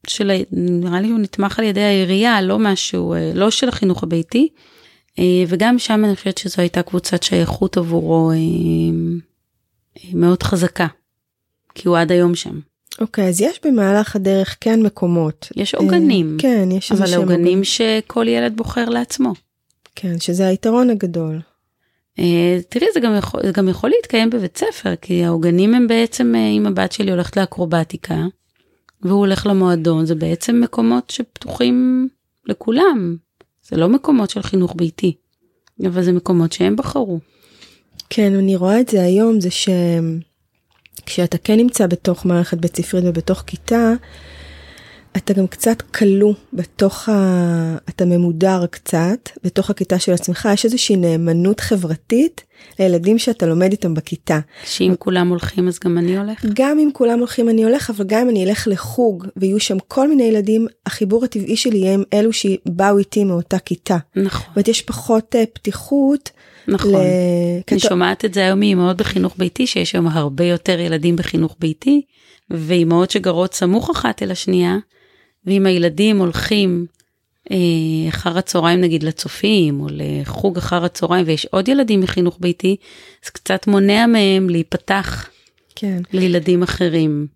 S2: של, נראה לי הוא נתמך על ידי העירייה, לא משהו, לא של החינוך הביתי. אה, וגם שם אני חושבת שזו הייתה קבוצת שייכות עבורו אה, אה, מאוד חזקה, כי הוא עד היום שם.
S1: אוקיי, okay, אז יש במהלך הדרך כן מקומות.
S2: יש עוגנים.
S1: כן, יש
S2: איזה שהם... אבל עוגנים שכל ילד בוחר לעצמו.
S1: כן, שזה היתרון הגדול.
S2: תראי, זה גם, יכול, זה גם יכול להתקיים בבית ספר, כי העוגנים הם בעצם, אם הבת שלי הולכת לאקרובטיקה, והוא הולך למועדון, זה בעצם מקומות שפתוחים לכולם. זה לא מקומות של חינוך ביתי, אבל זה מקומות שהם בחרו.
S1: כן, אני רואה את זה היום, זה שכשאתה כן נמצא בתוך מערכת בית ספרית ובתוך כיתה, אתה גם קצת כלוא בתוך ה... אתה ממודר קצת בתוך הכיתה של עצמך, יש איזושהי נאמנות חברתית לילדים שאתה לומד איתם בכיתה.
S2: שאם כולם הולכים אז גם אני הולך?
S1: גם אם כולם הולכים אני הולך, אבל גם אם אני אלך לחוג ויהיו שם כל מיני ילדים, החיבור הטבעי שלי יהיה עם אלו שבאו איתי מאותה כיתה.
S2: נכון.
S1: זאת אומרת, יש פחות uh, פתיחות.
S2: נכון. ל... אני. שומעת את זה היום מאמהות בחינוך ביתי, שיש היום הרבה יותר ילדים בחינוך ביתי, ואימהות שגרות סמוך אחת אל השנייה. ואם הילדים הולכים אה, אחר הצהריים נגיד לצופים או לחוג אחר הצהריים ויש עוד ילדים מחינוך ביתי, זה קצת מונע מהם להיפתח
S1: כן.
S2: לילדים אחרים.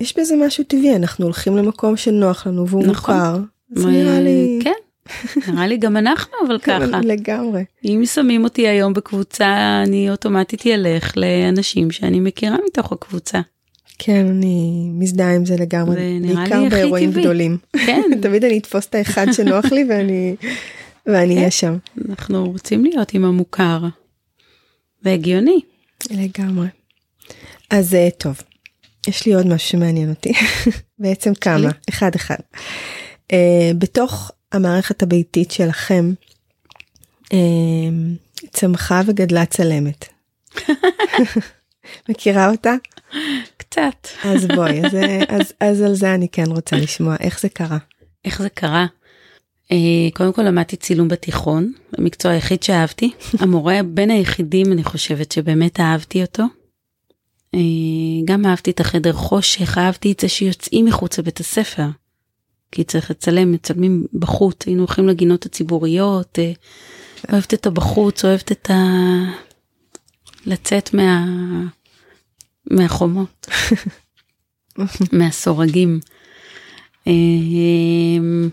S1: יש בזה משהו טבעי, אנחנו הולכים למקום שנוח לנו והוא נכון. מוכר. זה נראה לי...
S2: כן. נראה לי גם אנחנו אבל ככה.
S1: לגמרי.
S2: אם שמים אותי היום בקבוצה אני אוטומטית ילך לאנשים שאני מכירה מתוך הקבוצה.
S1: כן, אני מזדהה עם זה לגמרי,
S2: זה הכי באירועים
S1: טבעי. גדולים.
S2: כן.
S1: תמיד אני אתפוס את האחד שנוח לי ואני ואני אהיה כן. שם.
S2: אנחנו רוצים להיות עם המוכר. זה הגיוני.
S1: לגמרי. אז אה, טוב, יש לי עוד משהו שמעניין אותי. בעצם כמה, אחד אחד. Uh, בתוך המערכת הביתית שלכם, uh, צמחה וגדלה צלמת. מכירה אותה?
S2: קצת.
S1: אז בואי, אז, אז, אז על זה אני כן רוצה לשמוע, איך זה קרה?
S2: איך זה קרה? Uh, קודם כל למדתי צילום בתיכון, המקצוע היחיד שאהבתי. המורה בין היחידים אני חושבת שבאמת אהבתי אותו. Uh, גם אהבתי את החדר חושך, אהבתי את זה שיוצאים מחוץ לבית הספר. כי צריך לצלם, מצלמים בחוץ, היינו הולכים לגינות הציבוריות, uh, אוהבת את הבחוץ, אוהבת את ה... לצאת מה... מהחומות, מהסורגים. אמ,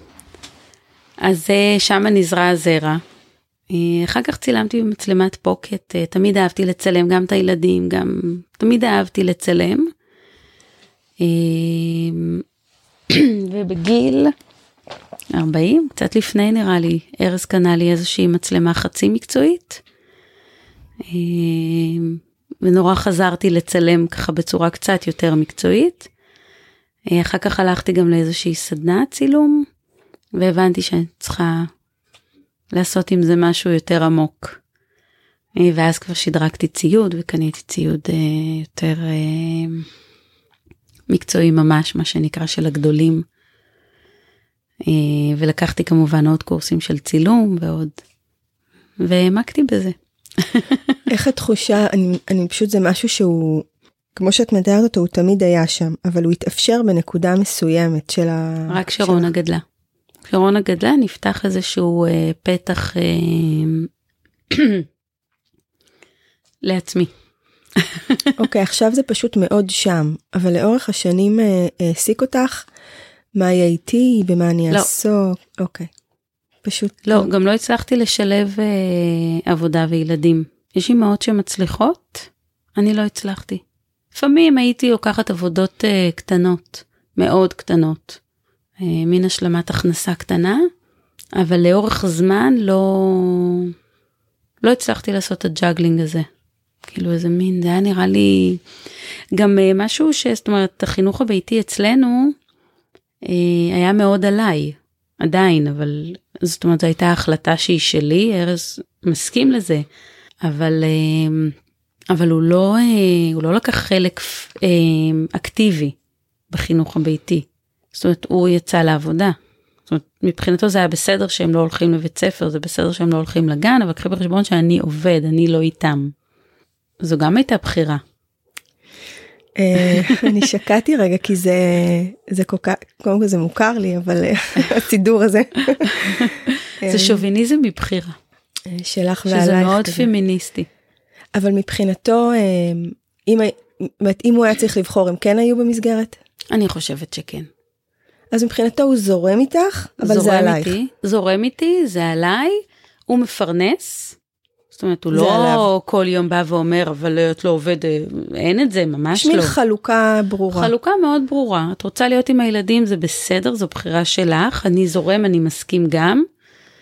S2: אז אה, שם נזרע הזרע. אה, אחר כך צילמתי במצלמת פוקט, אה, תמיד אהבתי לצלם גם את הילדים, גם תמיד אהבתי לצלם. ובגיל 40, קצת לפני נראה לי, ארז קנה לי איזושהי מצלמה חצי מקצועית. אה, ונורא חזרתי לצלם ככה בצורה קצת יותר מקצועית. אה, אחר כך הלכתי גם לאיזושהי סדנת צילום, והבנתי שאני צריכה לעשות עם זה משהו יותר עמוק. אה, ואז כבר שדרגתי ציוד וקניתי ציוד אה, יותר מקצועי ממש, מה שנקרא של הגדולים. ולקחתי כמובן עוד קורסים של צילום ועוד, והעמקתי בזה.
S1: איך התחושה, אני, אני פשוט זה משהו שהוא, כמו שאת מתארת אותו, הוא תמיד היה שם, אבל הוא התאפשר בנקודה מסוימת של ה...
S2: רק שרונה של... גדלה. כשרונה גדלה נפתח איזשהו אה, פתח אה, לעצמי.
S1: אוקיי, okay, עכשיו זה פשוט מאוד שם, אבל לאורך השנים אה, העסיק אותך, מה יהיה איתי, במה אני לא. אעסוק, אוקיי. Okay. פשוט
S2: לא, גם לא הצלחתי לשלב אה, עבודה וילדים. יש אימהות שמצליחות, אני לא הצלחתי. לפעמים הייתי לוקחת עבודות אה, קטנות, מאוד קטנות, אה, מין השלמת הכנסה קטנה, אבל לאורך זמן לא, לא הצלחתי לעשות את ה juggling הזה. כאילו איזה מין, זה היה נראה לי גם אה, משהו ש... זאת אומרת, החינוך הביתי אצלנו אה, היה מאוד עליי, עדיין, אבל זאת אומרת, זו הייתה החלטה שהיא שלי, ארז מסכים לזה, אבל, אה, אבל הוא, לא, הוא לא לקח חלק אקטיבי בחינוך הביתי. זאת אומרת, הוא יצא לעבודה. זאת אומרת, מבחינתו זה היה בסדר שהם לא הולכים לבית ספר, זה בסדר שהם לא הולכים לגן, אבל קחי בחשבון שאני עובד, אני לא איתם. זו גם הייתה בחירה.
S1: אה, אני שקעתי רגע כי זה זה כל כך קודם כל זה מוכר לי אבל אה, הסידור הזה.
S2: זה אה, שוביניזם מבחירה.
S1: שלך ועלייך.
S2: שזה מאוד כזה. פמיניסטי.
S1: אבל מבחינתו אם, אם הוא היה צריך לבחור הם כן היו במסגרת?
S2: אני חושבת שכן.
S1: אז מבחינתו הוא זורם איתך אבל זה עלייך.
S2: איתי, זורם איתי זה עליי הוא מפרנס זאת אומרת, הוא לא עליו. כל יום בא ואומר, אבל את לא עובד, אין את זה, ממש לא.
S1: יש מין חלוקה ברורה.
S2: חלוקה מאוד ברורה. את רוצה להיות עם הילדים, זה בסדר, זו בחירה שלך, אני זורם, אני מסכים גם.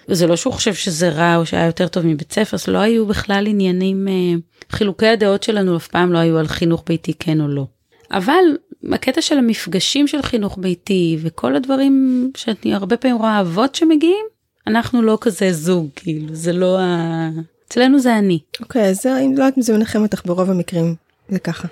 S2: וזה לא שהוא חושב שזה רע או שהיה יותר טוב מבית ספר, אז לא היו בכלל עניינים, אה, חילוקי הדעות שלנו אף פעם לא היו על חינוך ביתי כן או לא. אבל הקטע של המפגשים של חינוך ביתי וכל הדברים שאני הרבה פעמים רואה אבות שמגיעים, אנחנו לא כזה זוג, כאילו, זה לא ה... אצלנו זה אני.
S1: אוקיי, אז אני לא יודעת אם זה מנחם אותך ברוב המקרים, זה ככה.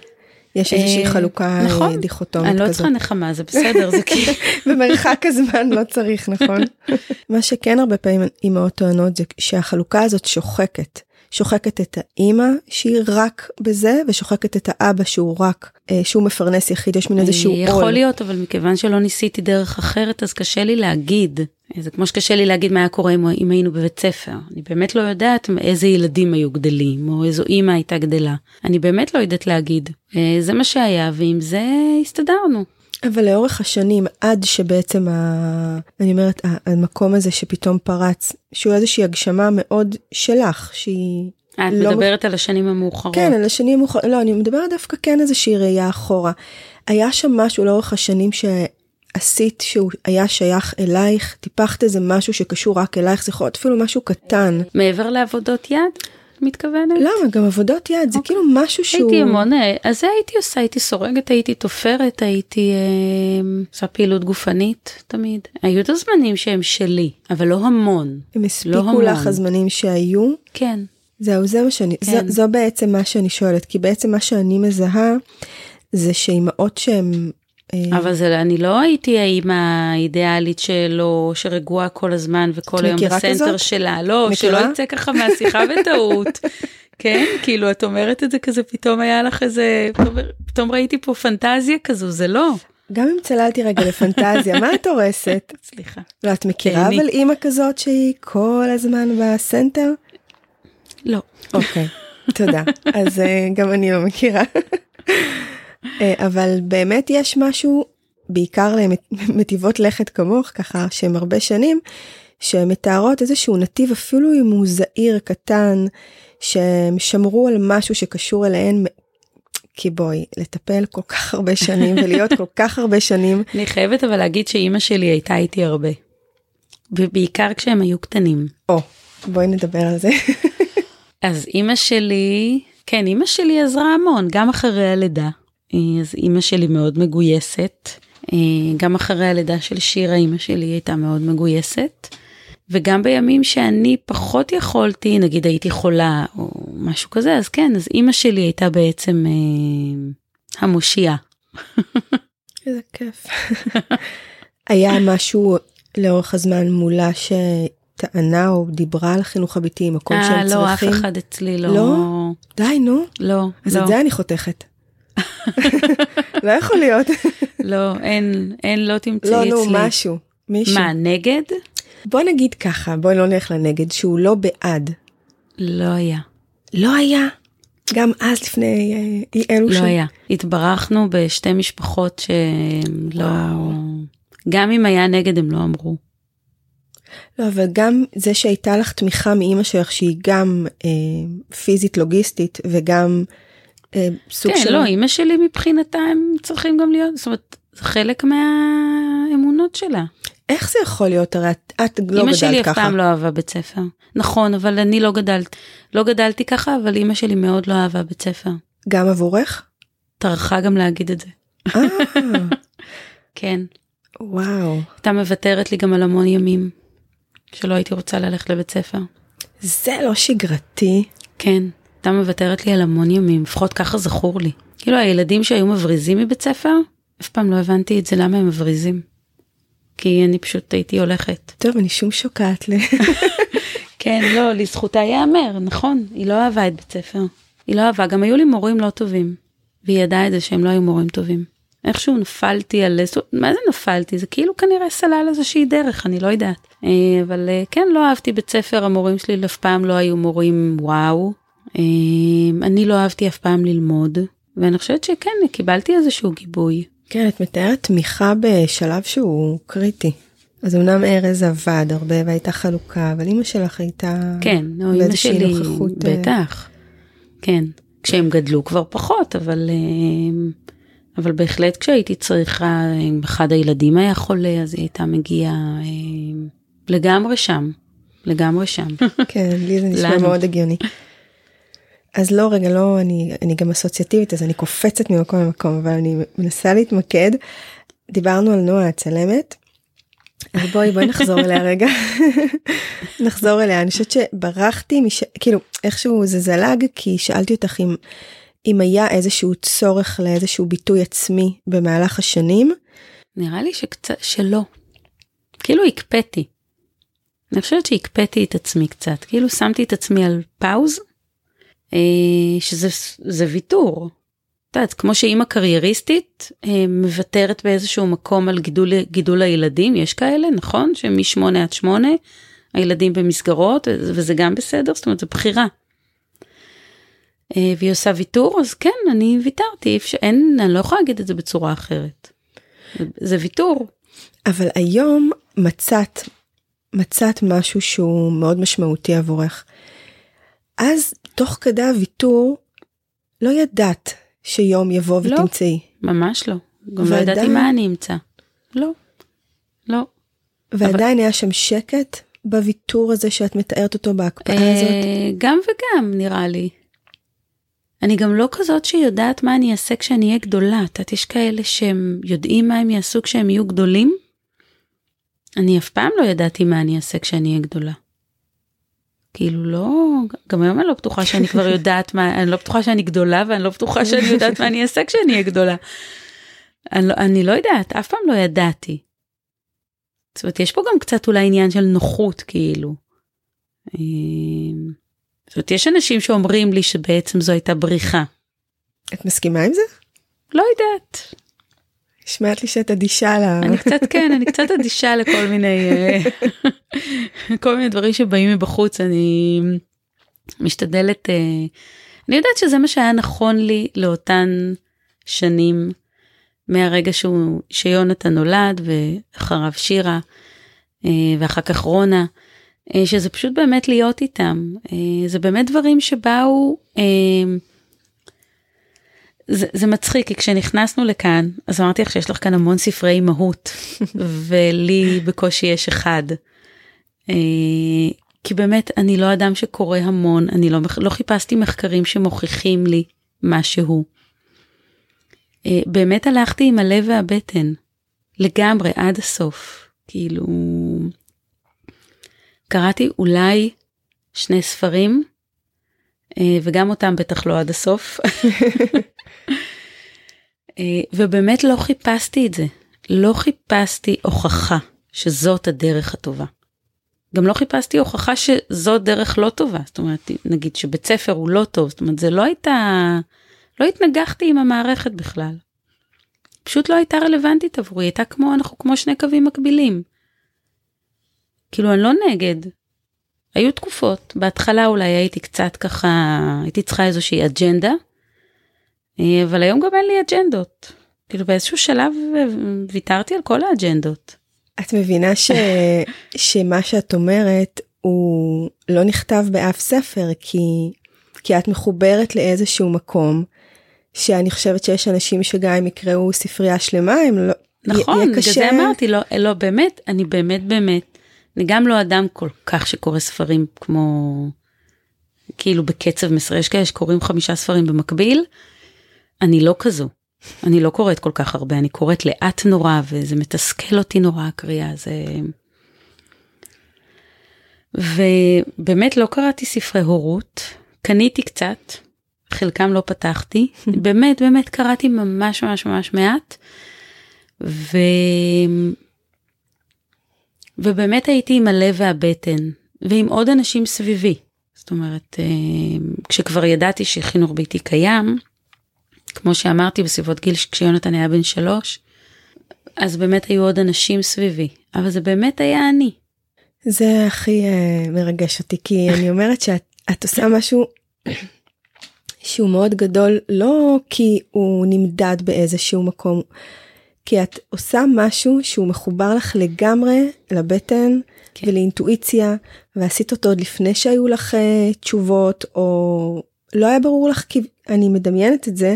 S1: יש איזושהי אה, חלוקה אה,
S2: נכון,
S1: דיכוטומית
S2: כזאת. אני לא צריכה נחמה, זה בסדר, זה כאילו...
S1: במרחק הזמן לא צריך, נכון? מה שכן הרבה פעמים אימהות טוענות זה שהחלוקה הזאת שוחקת. שוחקת את האימא שהיא רק בזה ושוחקת את האבא שהוא רק אה, שהוא מפרנס יחיד יש מין איזשהו עול.
S2: יכול להיות אבל מכיוון שלא ניסיתי דרך אחרת אז קשה לי להגיד זה כמו שקשה לי להגיד מה היה קורה אם, אם היינו בבית ספר אני באמת לא יודעת איזה ילדים היו גדלים או איזו אימא הייתה גדלה אני באמת לא יודעת להגיד אה, זה מה שהיה ועם זה הסתדרנו.
S1: אבל לאורך השנים עד שבעצם ה... אני אומרת המקום הזה שפתאום פרץ שהוא איזושהי הגשמה מאוד שלך שהיא.
S2: את לא מדברת מ... על השנים המאוחרות.
S1: כן על השנים המאוחרות לא אני מדברת דווקא כן איזושהי ראייה אחורה. היה שם משהו לאורך השנים שעשית שהוא היה שייך אלייך טיפחת איזה משהו שקשור רק אלייך זה יכול להיות אפילו משהו קטן.
S2: מעבר לעבודות יד? מתכוונת?
S1: למה? גם עבודות יד זה אוקיי. כאילו משהו שהוא...
S2: הייתי המון, אה, אז זה הייתי עושה, הייתי סורגת, הייתי תופרת, הייתי אה, עושה פעילות גופנית תמיד. היו את הזמנים שהם שלי, אבל לא המון.
S1: הם לא הספיקו לא לך הזמנים שהיו?
S2: כן.
S1: זהו, זה מה שאני, כן. זו, זו בעצם מה שאני שואלת, כי בעצם מה שאני מזהה זה שאימהות שהן
S2: אבל זה, אני לא הייתי האימא האידיאלית שלו, שרגועה כל הזמן וכל היום בסנטר כזאת? שלה, לא, מכירה? שלא יצא ככה מהשיחה בטעות. כן, כאילו את אומרת את זה כזה, פתאום היה לך איזה, פתאום, פתאום ראיתי פה פנטזיה כזו, זה לא.
S1: גם אם צללתי רגע לפנטזיה, מה את הורסת?
S2: סליחה.
S1: לא, את מכירה אבל אימא כזאת שהיא כל הזמן בסנטר?
S2: לא.
S1: אוקיי, תודה. אז אה, גם אני לא מכירה. אה, אבל באמת יש משהו, בעיקר למטיבות לכת כמוך, ככה שהם הרבה שנים, שמתארות איזשהו נתיב אפילו אם הוא זעיר קטן, שהם שמרו על משהו שקשור אליהן. כי בואי, לטפל כל כך הרבה שנים ולהיות כל כך הרבה שנים.
S2: אני חייבת אבל להגיד שאימא שלי הייתה איתי הרבה. ובעיקר כשהם היו קטנים.
S1: או, בואי נדבר על זה.
S2: אז אימא שלי, כן, אימא שלי עזרה המון, גם אחרי הלידה. אז אימא שלי מאוד מגויסת. גם אחרי הלידה של שירה, אימא שלי הייתה מאוד מגויסת. וגם בימים שאני פחות יכולתי, נגיד הייתי חולה או משהו כזה, אז כן, אז אימא שלי הייתה בעצם אה, המושיעה.
S1: איזה כיף. היה משהו לאורך הזמן מולה שטענה או דיברה על החינוך הביתי, מקום שהם צריכים?
S2: אה, לא, אף אחד אצלי לא.
S1: לא? די, נו.
S2: לא,
S1: אז
S2: לא.
S1: את זה אני חותכת. לא יכול להיות.
S2: לא, אין, אין, לא תמצאי
S1: לא,
S2: אצלי.
S1: נו, משהו. מישהו.
S2: מה, נגד?
S1: בוא נגיד ככה, בואי לא נלך לנגד, שהוא לא בעד.
S2: לא היה.
S1: לא היה. גם אז לפני אה, אי אלו
S2: לא
S1: שנים.
S2: היה. התברכנו בשתי משפחות שהם לא... גם אם היה נגד הם לא אמרו.
S1: לא, אבל גם זה שהייתה לך תמיכה מאימא שלך שהיא גם אה, פיזית לוגיסטית וגם סוג
S2: כן,
S1: של...
S2: לא, אימא שלי מבחינתה הם צריכים גם להיות, זאת אומרת, זה חלק מהאמונות שלה.
S1: איך זה יכול להיות? הרי את, את לא
S2: אימא שלי
S1: גדלת
S2: אף
S1: ככה.
S2: פעם לא אהבה בית ספר. נכון, אבל אני לא גדלת, לא גדלתי ככה, אבל אימא שלי מאוד לא אהבה בית ספר.
S1: גם עבורך?
S2: טרחה גם להגיד את זה.
S1: אה,
S2: כן.
S1: וואו.
S2: הייתה מוותרת לי גם על המון ימים שלא הייתי רוצה ללכת לבית ספר.
S1: זה לא שגרתי.
S2: כן, הייתה מוותרת לי על המון ימים, לפחות ככה זכור לי. כאילו הילדים שהיו מבריזים מבית ספר, אף פעם לא הבנתי את זה למה הם מבריזים. כי אני פשוט הייתי הולכת.
S1: טוב, אני שום שוקעת ל...
S2: כן, לא, לזכותה ייאמר, נכון, היא לא אהבה את בית ספר. היא לא אהבה, גם היו לי מורים לא טובים, והיא ידעה את זה שהם לא היו מורים טובים. איכשהו נפלתי על איזו, מה זה נפלתי? זה כאילו כנראה סלל איזושהי דרך, אני לא יודעת. אה, אבל אה, כן, לא אהבתי בית ספר, המורים שלי אף פעם לא היו מורים וואו. אה, אני לא אהבתי אף פעם ללמוד, ואני חושבת שכן, קיבלתי איזשהו גיבוי.
S1: כן, את מתארת תמיכה בשלב שהוא קריטי. אז אמנם ארז עבד הרבה והייתה חלוקה, אבל אימא שלך הייתה...
S2: כן, או
S1: באיזושהי
S2: שלי,
S1: נוכחות, אה,
S2: בטח. כן, כשהם גדלו כבר פחות, אבל, אה, אבל בהחלט כשהייתי צריכה, אם אחד הילדים היה חולה, אז היא הייתה מגיעה אה, לגמרי שם, לגמרי שם.
S1: כן, לי זה נשמע. מאוד הגיוני. אז לא, רגע, לא, אני, אני גם אסוציאטיבית, אז אני קופצת ממקום למקום, אבל אני מנסה להתמקד. דיברנו על נועה הצלמת, אז בואי, בואי נחזור אליה רגע. נחזור אליה, אני חושבת שברחתי, מש... כאילו, איכשהו זה זלג, כי שאלתי אותך אם, אם היה איזשהו צורך לאיזשהו ביטוי עצמי במהלך השנים.
S2: נראה לי שקצת, שלא. כאילו הקפאתי. אני חושבת שהקפאתי את עצמי קצת, כאילו שמתי את עצמי על פאוז, שזה זה ויתור. את יודעת, כמו שאימא קרייריסטית אה, מוותרת באיזשהו מקום על גידול, גידול הילדים, יש כאלה, נכון? שמשמונה עד שמונה, הילדים במסגרות, וזה גם בסדר, זאת אומרת, זו בחירה. אה, והיא עושה ויתור, אז כן, אני ויתרתי, אין, אני לא יכולה להגיד את זה בצורה אחרת. זה ויתור.
S1: אבל היום מצאת, מצאת משהו שהוא מאוד משמעותי עבורך. אז תוך כדי הוויתור, לא ידעת שיום יבוא
S2: לא.
S1: ותמצאי.
S2: ממש לא. גם לא
S1: ועדיין-
S2: ידעתי מה אני אמצא. לא. לא.
S1: ועדיין היה שם שקט בוויתור הזה שאת מתארת אותו בהקפאה הזאת.
S2: אה, גם וגם נראה לי. אני גם לא כזאת שיודעת מה אני אעשה כשאני אהיה גדולה. את יודעת, יש כאלה שהם יודעים מה הם יעשו כשהם יהיו גדולים. אני אף פעם לא ידעתי מה אני אעשה כשאני אהיה גדולה. כאילו לא, גם היום אני לא בטוחה שאני כבר יודעת מה, אני לא בטוחה שאני גדולה ואני לא בטוחה שאני יודעת מה אני אעשה כשאני אהיה גדולה. אני לא, אני לא יודעת, אף פעם לא ידעתי. זאת אומרת, יש פה גם קצת אולי עניין של נוחות, כאילו. אמ, זאת אומרת, יש אנשים שאומרים לי שבעצם זו הייתה בריחה.
S1: את מסכימה עם זה?
S2: לא יודעת.
S1: נשמעת לי שאת אדישה ל...
S2: אני קצת, כן, אני קצת אדישה לכל מיני, אה, כל מיני דברים שבאים מבחוץ, אני משתדלת, אה, אני יודעת שזה מה שהיה נכון לי לאותן שנים, מהרגע שהוא, שיונתן נולד ואחריו שירה. אה, ואחר כך רונה, שזה פשוט באמת להיות איתם. זה באמת דברים שבאו, זה, זה מצחיק, כי כשנכנסנו לכאן, אז אמרתי לך שיש לך כאן המון ספרי אימהות, ולי בקושי יש אחד. אה, כי באמת, אני לא אדם שקורא המון, אני לא, לא חיפשתי מחקרים שמוכיחים לי משהו. אה, באמת הלכתי עם הלב והבטן, לגמרי, עד הסוף. כאילו, קראתי אולי שני ספרים, אה, וגם אותם בטח לא עד הסוף. אה, ובאמת לא חיפשתי את זה. לא חיפשתי הוכחה שזאת הדרך הטובה. גם לא חיפשתי הוכחה שזאת דרך לא טובה. זאת אומרת, נגיד שבית ספר הוא לא טוב, זאת אומרת, זה לא הייתה... לא התנגחתי עם המערכת בכלל. פשוט לא הייתה רלוונטית עבורי, הייתה כמו, אנחנו כמו שני קווים מקבילים. כאילו, אני לא נגד. היו תקופות, בהתחלה אולי הייתי קצת ככה, הייתי צריכה איזושהי אג'נדה, אבל היום גם אין לי אג'נדות. כאילו באיזשהו שלב אה, ויתרתי על כל האג'נדות.
S1: את מבינה ש... שמה שאת אומרת הוא לא נכתב באף ספר כי כי את מחוברת לאיזשהו מקום שאני חושבת שיש אנשים שגם אם יקראו ספרייה שלמה הם לא
S2: נכון, בגלל
S1: קשה
S2: זה אמרתי, לא, לא, באמת, אני באמת באמת, אני גם לא אדם כל כך שקורא ספרים כמו, כאילו בקצב מסר, יש כאלה שקוראים חמישה ספרים במקביל, אני לא כזו. אני לא קוראת כל כך הרבה, אני קוראת לאט נורא, וזה מתסכל אותי נורא הקריאה, זה... ובאמת לא קראתי ספרי הורות, קניתי קצת, חלקם לא פתחתי, באמת באמת קראתי ממש ממש ממש מעט, ו... ובאמת הייתי עם הלב והבטן, ועם עוד אנשים סביבי. זאת אומרת, אה, כשכבר ידעתי שחינוך ביתי קיים, כמו שאמרתי בסביבות גיל כשיונתן היה בן שלוש, אז באמת היו עוד אנשים סביבי, אבל זה באמת היה אני.
S1: זה הכי uh, מרגש אותי כי אני אומרת שאת את עושה משהו שהוא מאוד גדול לא כי הוא נמדד באיזשהו מקום כי את עושה משהו שהוא מחובר לך לגמרי לבטן
S2: כן.
S1: ולאינטואיציה ועשית אותו עוד לפני שהיו לך uh, תשובות או לא היה ברור לך כי אני מדמיינת את זה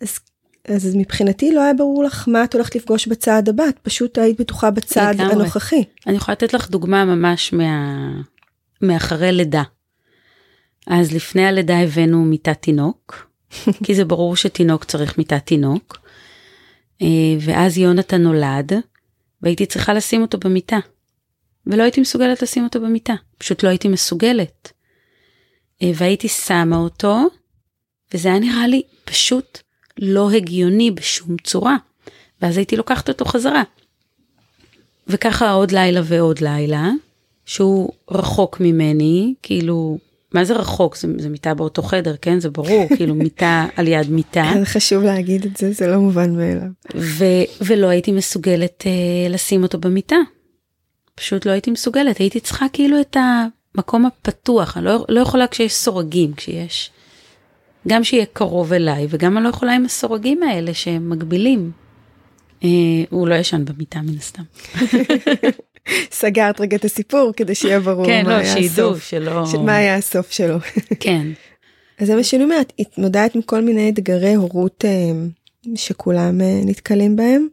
S1: אז אז מבחינתי לא היה ברור לך מה את הולכת לפגוש בצעד הבא, את פשוט היית בטוחה בצעד
S2: לגמרי.
S1: הנוכחי.
S2: אני יכולה לתת לך דוגמה ממש מה... מאחרי לידה. אז לפני הלידה הבאנו מיטת תינוק, כי זה ברור שתינוק צריך מיטת תינוק. אה, ואז יונתן נולד, והייתי צריכה לשים אותו במיטה. ולא הייתי מסוגלת לשים אותו במיטה, פשוט לא הייתי מסוגלת. אה, והייתי שמה אותו, וזה היה נראה לי פשוט לא הגיוני בשום צורה. ואז הייתי לוקחת אותו חזרה. וככה עוד לילה ועוד לילה, שהוא רחוק ממני, כאילו, מה זה רחוק? זה, זה מיטה באותו חדר, כן? זה ברור, כאילו מיטה על יד מיטה.
S1: זה חשוב להגיד את זה, זה לא מובן מאליו.
S2: ו, ולא הייתי מסוגלת אה, לשים אותו במיטה. פשוט לא הייתי מסוגלת, הייתי צריכה כאילו את המקום הפתוח, אני לא, לא יכולה כשיש סורגים, כשיש... גם שיהיה קרוב אליי, וגם אני לא יכולה עם הסורגים האלה שהם מגבילים. אה, הוא לא ישן במיטה מן הסתם.
S1: סגרת רגע את הסיפור כדי שיהיה ברור
S2: כן,
S1: מה
S2: לא,
S1: היה
S2: שידעו
S1: הסוף.
S2: שלא...
S1: ש- מה היה הסוף שלו.
S2: כן,
S1: אז זה מה שאני אומרת, התמודדת עם כל מיני אתגרי הורות אה, שכולם אה, נתקלים בהם,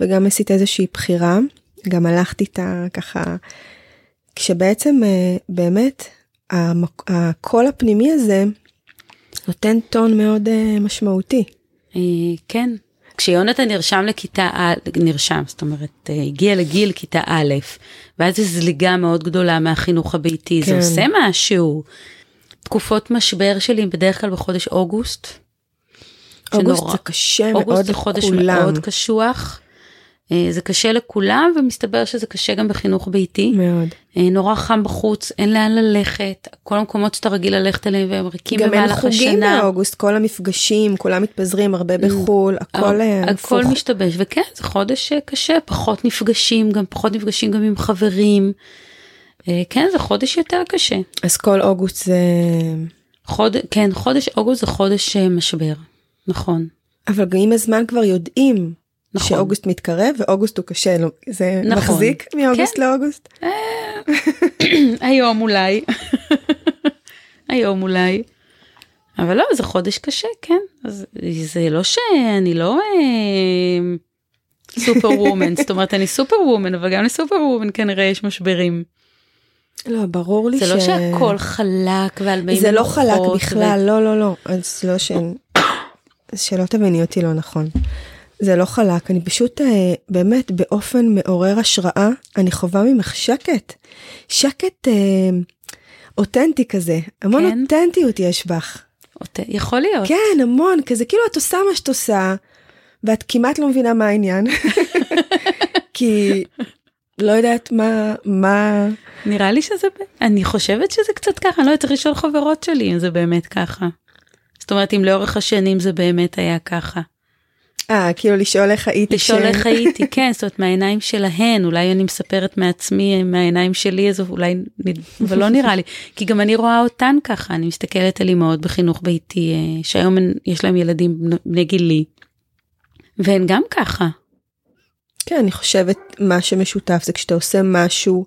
S1: וגם עשית איזושהי בחירה, גם הלכת איתה ככה, כשבעצם אה, באמת הקול הפנימי הזה נותן טון מאוד אה, משמעותי.
S2: אה, כן. כשיונתן נרשם לכיתה א', נרשם, זאת אומרת, אה, הגיע לגיל כיתה א', ואז זו זליגה מאוד גדולה מהחינוך הביתי, זה
S1: כן.
S2: עושה משהו. תקופות משבר שלי בדרך כלל בחודש אוגוסט.
S1: אוגוסט
S2: שנורא-
S1: זה קשה
S2: אוגוסט
S1: מאוד
S2: זה חודש
S1: לכולם.
S2: מאוד קשוח. אה, זה קשה לכולם ומסתבר שזה קשה גם בחינוך ביתי.
S1: מאוד.
S2: אה, נורא חם בחוץ, אין לאן ללכת, כל המקומות שאתה רגיל ללכת אליהם והם ריקים
S1: גם אין
S2: במהלך
S1: חוגים
S2: השנה.
S1: באוגוסט, כל המפגשים, כולם מתפזרים הרבה בחו"ל, הכל אה,
S2: הכל
S1: הפוך.
S2: משתבש, וכן, זה חודש קשה, פחות נפגשים, גם פחות נפגשים גם עם חברים. כן, זה חודש יותר קשה.
S1: אז כל אוגוסט זה...
S2: חוד... כן, חודש אוגוסט זה חודש משבר, נכון.
S1: אבל גם עם הזמן כבר יודעים
S2: נכון.
S1: שאוגוסט מתקרב ואוגוסט הוא קשה, לא- זה
S2: נכון.
S1: מחזיק מאוגוסט
S2: כן.
S1: לאוגוסט?
S2: היום אולי. היום אולי. אבל לא, זה חודש קשה, כן. אז זה לא שאני לא אה, סופר וומן, זאת אומרת אני סופר וומן, אבל גם לסופר וומן כנראה יש משברים.
S1: לא, ברור לי
S2: זה לא שהכל חלק ועל מי
S1: זה לא חלק
S2: ו-
S1: בכלל, לא, לא, לא. אז לא ש... שלא תביני אותי לא נכון. זה לא חלק, אני פשוט אה, באמת באופן מעורר השראה, אני חווה ממך שקט. שקט אה, אותנטי כזה, המון
S2: כן?
S1: אותנטיות יש בך.
S2: אות- יכול להיות.
S1: כן, המון, כזה כאילו את עושה מה שאת עושה, ואת כמעט לא מבינה מה העניין. כי לא יודעת מה, מה,
S2: נראה לי שזה, אני חושבת שזה קצת ככה, אני לא יודעת, צריך לשאול חברות שלי אם זה באמת ככה. זאת אומרת, אם לאורך השנים זה באמת היה ככה.
S1: אה, כאילו לשאול איך הייתי
S2: לשאול איך הייתי, כן, זאת אומרת, מהעיניים שלהן, אולי אני מספרת מעצמי, מהעיניים שלי, אז אולי, אבל לא נראה לי. כי גם אני רואה אותן ככה, אני מסתכלת על אימהות בחינוך ביתי, אה, שהיום יש להם ילדים בני- גילי, והן גם ככה.
S1: כן, אני חושבת מה שמשותף זה כשאתה עושה משהו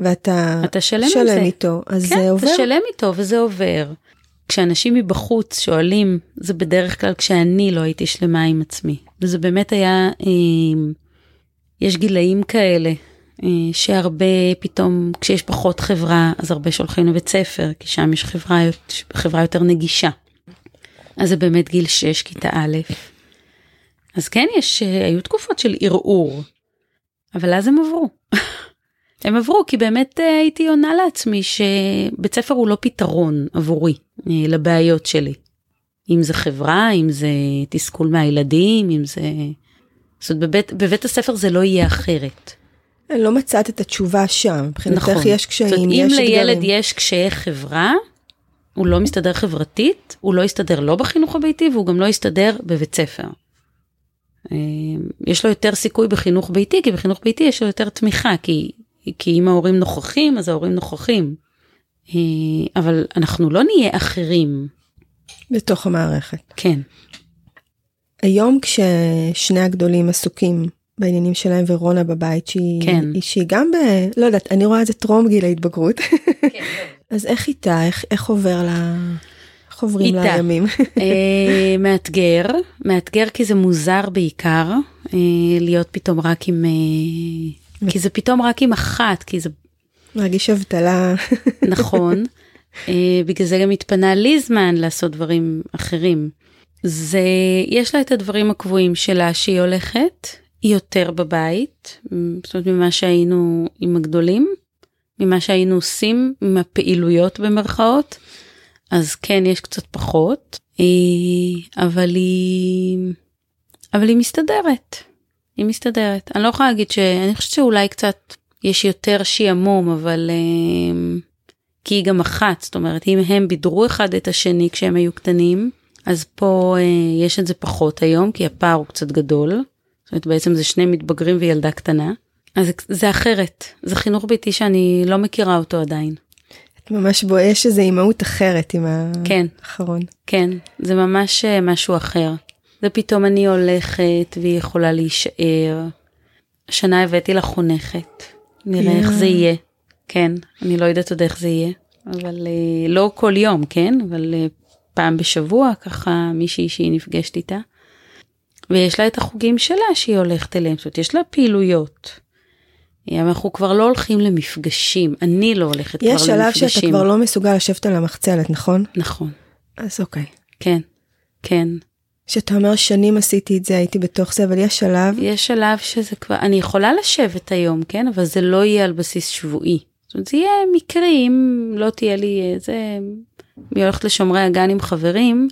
S1: ואתה
S2: אתה שלם זה.
S1: איתו, אז
S2: כן,
S1: זה עובר.
S2: אתה שלם איתו וזה עובר. כשאנשים מבחוץ שואלים, זה בדרך כלל כשאני לא הייתי שלמה עם עצמי. וזה באמת היה, אה, יש גילאים כאלה, אה, שהרבה פתאום, כשיש פחות חברה, אז הרבה שולחים לבית ספר, כי שם יש חברה, חברה יותר נגישה. אז זה באמת גיל 6, כיתה א'. אז כן, יש, אה, היו תקופות של ערעור, אבל אז הם עברו. הם עברו כי באמת אה, הייתי עונה לעצמי שבית ספר הוא לא פתרון עבורי אה, לבעיות שלי. אם זה חברה, אם זה תסכול מהילדים, אם זה... זאת אומרת, בבית, בבית הספר זה לא יהיה אחרת.
S1: לא מצאת את התשובה שם, מבחינתך
S2: נכון.
S1: יש קשיים,
S2: זאת
S1: יש
S2: אם לילד
S1: אתגרים.
S2: יש קשיי חברה, הוא לא מסתדר חברתית, הוא לא יסתדר לא בחינוך הביתי והוא גם לא יסתדר בבית ספר. אה, יש לו יותר סיכוי בחינוך ביתי, כי בחינוך ביתי יש לו יותר תמיכה, כי, כי אם ההורים נוכחים, אז ההורים נוכחים. אה, אבל אנחנו לא נהיה אחרים,
S1: בתוך המערכת.
S2: כן.
S1: היום כששני הגדולים עסוקים בעניינים שלהם ורונה בבית שהיא,
S2: כן.
S1: שהיא גם ב... לא יודעת, אני רואה את זה טרום גיל ההתבגרות. אז איך איתה, איך, איך עובר לה... איך עוברים לה
S2: איתה.
S1: הימים?
S2: אה, מאתגר, מאתגר כי זה מוזר בעיקר, אה, להיות פתאום רק עם... אה, כי זה פתאום רק עם אחת, כי זה
S1: מרגיש אבטלה.
S2: נכון. אה, בגלל זה גם התפנה לי זמן לעשות דברים אחרים. זה, יש לה את הדברים הקבועים שלה שהיא הולכת, היא יותר בבית, זאת אומרת ממה שהיינו עם הגדולים, ממה שהיינו עושים, עם הפעילויות במרכאות, אז כן יש קצת פחות, אה, אבל היא, אבל היא מסתדרת, היא מסתדרת. אני לא יכולה להגיד ש... אני חושבת שאולי קצת יש יותר שעמום, אבל... אה, כי היא גם אחת, זאת אומרת, אם הם בידרו אחד את השני כשהם היו קטנים, אז פה אה, יש את זה פחות היום, כי הפער הוא קצת גדול. זאת אומרת, בעצם זה שני מתבגרים וילדה קטנה. אז זה, אחרת, זה חינוך ביתי שאני לא מכירה אותו עדיין.
S1: את ממש בו, יש איזו אימהות אחרת עם
S2: כן.
S1: האחרון.
S2: כן, זה ממש אה, משהו אחר. זה פתאום אני הולכת והיא יכולה להישאר. השנה הבאתי לה חונכת, נראה איך זה יהיה. כן, אני לא יודעת עוד איך זה יהיה, אבל אה, לא כל יום, כן? אבל אה, פעם בשבוע ככה מישהי שהיא נפגשת איתה. ויש לה את החוגים שלה שהיא הולכת אליהם, זאת אומרת יש לה פעילויות. אה, אנחנו כבר לא הולכים למפגשים, אני לא הולכת כבר
S1: יש
S2: למפגשים.
S1: שלב שאתה כבר לא מסוגל לשבת על המחצלת, נכון?
S2: נכון,
S1: אז אוקיי.
S2: כן, כן.
S1: שאתה אומר שנים עשיתי את זה, הייתי בתוך זה, אבל יש שלב,
S2: יש שלב שזה כבר, אני יכולה לשבת היום, כן? אבל זה לא יהיה על בסיס שבועי. זאת אומרת, זה יהיה מקרי, אם לא תהיה לי אה, זה, אני הולכת לשומרי הגן עם חברים,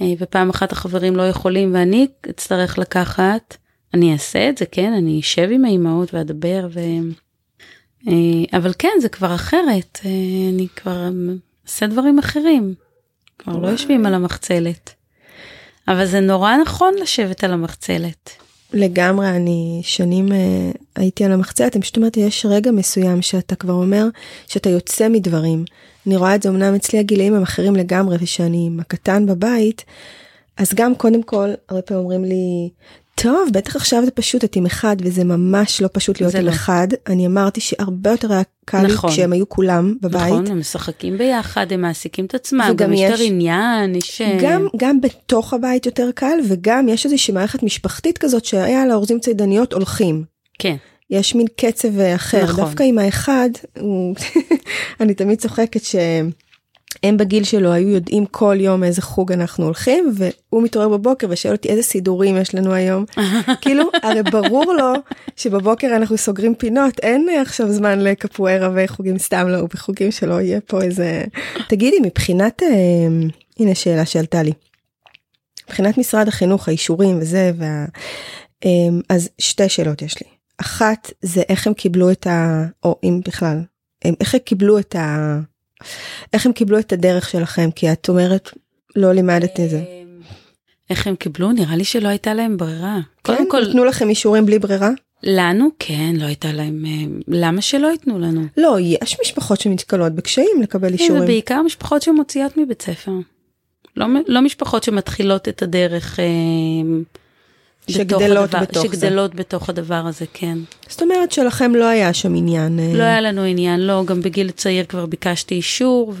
S2: אה, ופעם אחת החברים לא יכולים ואני אצטרך לקחת, אני אעשה את זה, כן? אני אשב עם האימהות ואדבר, ו... אה, אבל כן, זה כבר אחרת, אה, אני כבר עושה דברים אחרים, כבר לא יושבים על המחצלת. אבל זה נורא נכון לשבת על המחצלת.
S1: לגמרי, אני שנים אה, הייתי על המחצלת, אני פשוט אומרת, יש רגע מסוים שאתה כבר אומר שאתה יוצא מדברים. אני רואה את זה אמנם אצלי הגילאים הם אחרים לגמרי, ושאני עם הקטן בבית, אז גם קודם כל, הרבה פעמים אומרים לי, טוב, בטח עכשיו זה פשוט, את עם אחד, וזה ממש לא פשוט להיות עם
S2: לא.
S1: אחד. אני אמרתי שהרבה יותר היה קל
S2: נכון.
S1: כשהם היו כולם בבית.
S2: נכון, הם משחקים ביחד, הם מעסיקים את עצמם, גם יש יותר עניין, יש... אה,
S1: גם, גם בתוך הבית יותר קל, וגם יש איזושהי מערכת משפחתית כזאת שהיה לאורזים צידניות הולכים.
S2: כן,
S1: יש מין קצב אה, אחר,
S2: נכון.
S1: דווקא עם האחד, הוא... אני תמיד צוחקת שהם בגיל שלו היו יודעים כל יום איזה חוג אנחנו הולכים, והוא מתעורר בבוקר ושואל אותי איזה סידורים יש לנו היום. כאילו, הרי ברור לו שבבוקר אנחנו סוגרים פינות, אין עכשיו זמן לקפוארה וחוגים סתם לא, בחוגים שלא יהיה פה איזה... תגידי, מבחינת, אה, הנה שאלה שעלתה לי. מבחינת משרד החינוך, האישורים וזה, וה... אה, אז שתי שאלות יש לי. אחת זה איך הם קיבלו את ה... או אם בכלל, הם- איך הם קיבלו את ה... איך הם קיבלו את הדרך שלכם, כי את אומרת, לא לימדת את זה.
S2: אה, איך הם קיבלו? נראה לי שלא הייתה להם ברירה.
S1: כן?
S2: קודם כל,
S1: נתנו לכם אישורים בלי ברירה?
S2: לנו כן, לא הייתה להם... אה, למה שלא ייתנו לנו?
S1: לא, יש משפחות שנתקלות בקשיים לקבל
S2: זה
S1: אישורים.
S2: בעיקר משפחות שמוציאות מבית ספר. לא, לא משפחות שמתחילות את הדרך אה, בתוך
S1: שגדלות
S2: הדבר,
S1: בתוך זה.
S2: שגדלות בתוך הדבר הזה, כן.
S1: זאת אומרת שלכם לא היה שם עניין. אה,
S2: לא היה לנו עניין, לא, גם בגיל צעיר כבר ביקשתי אישור,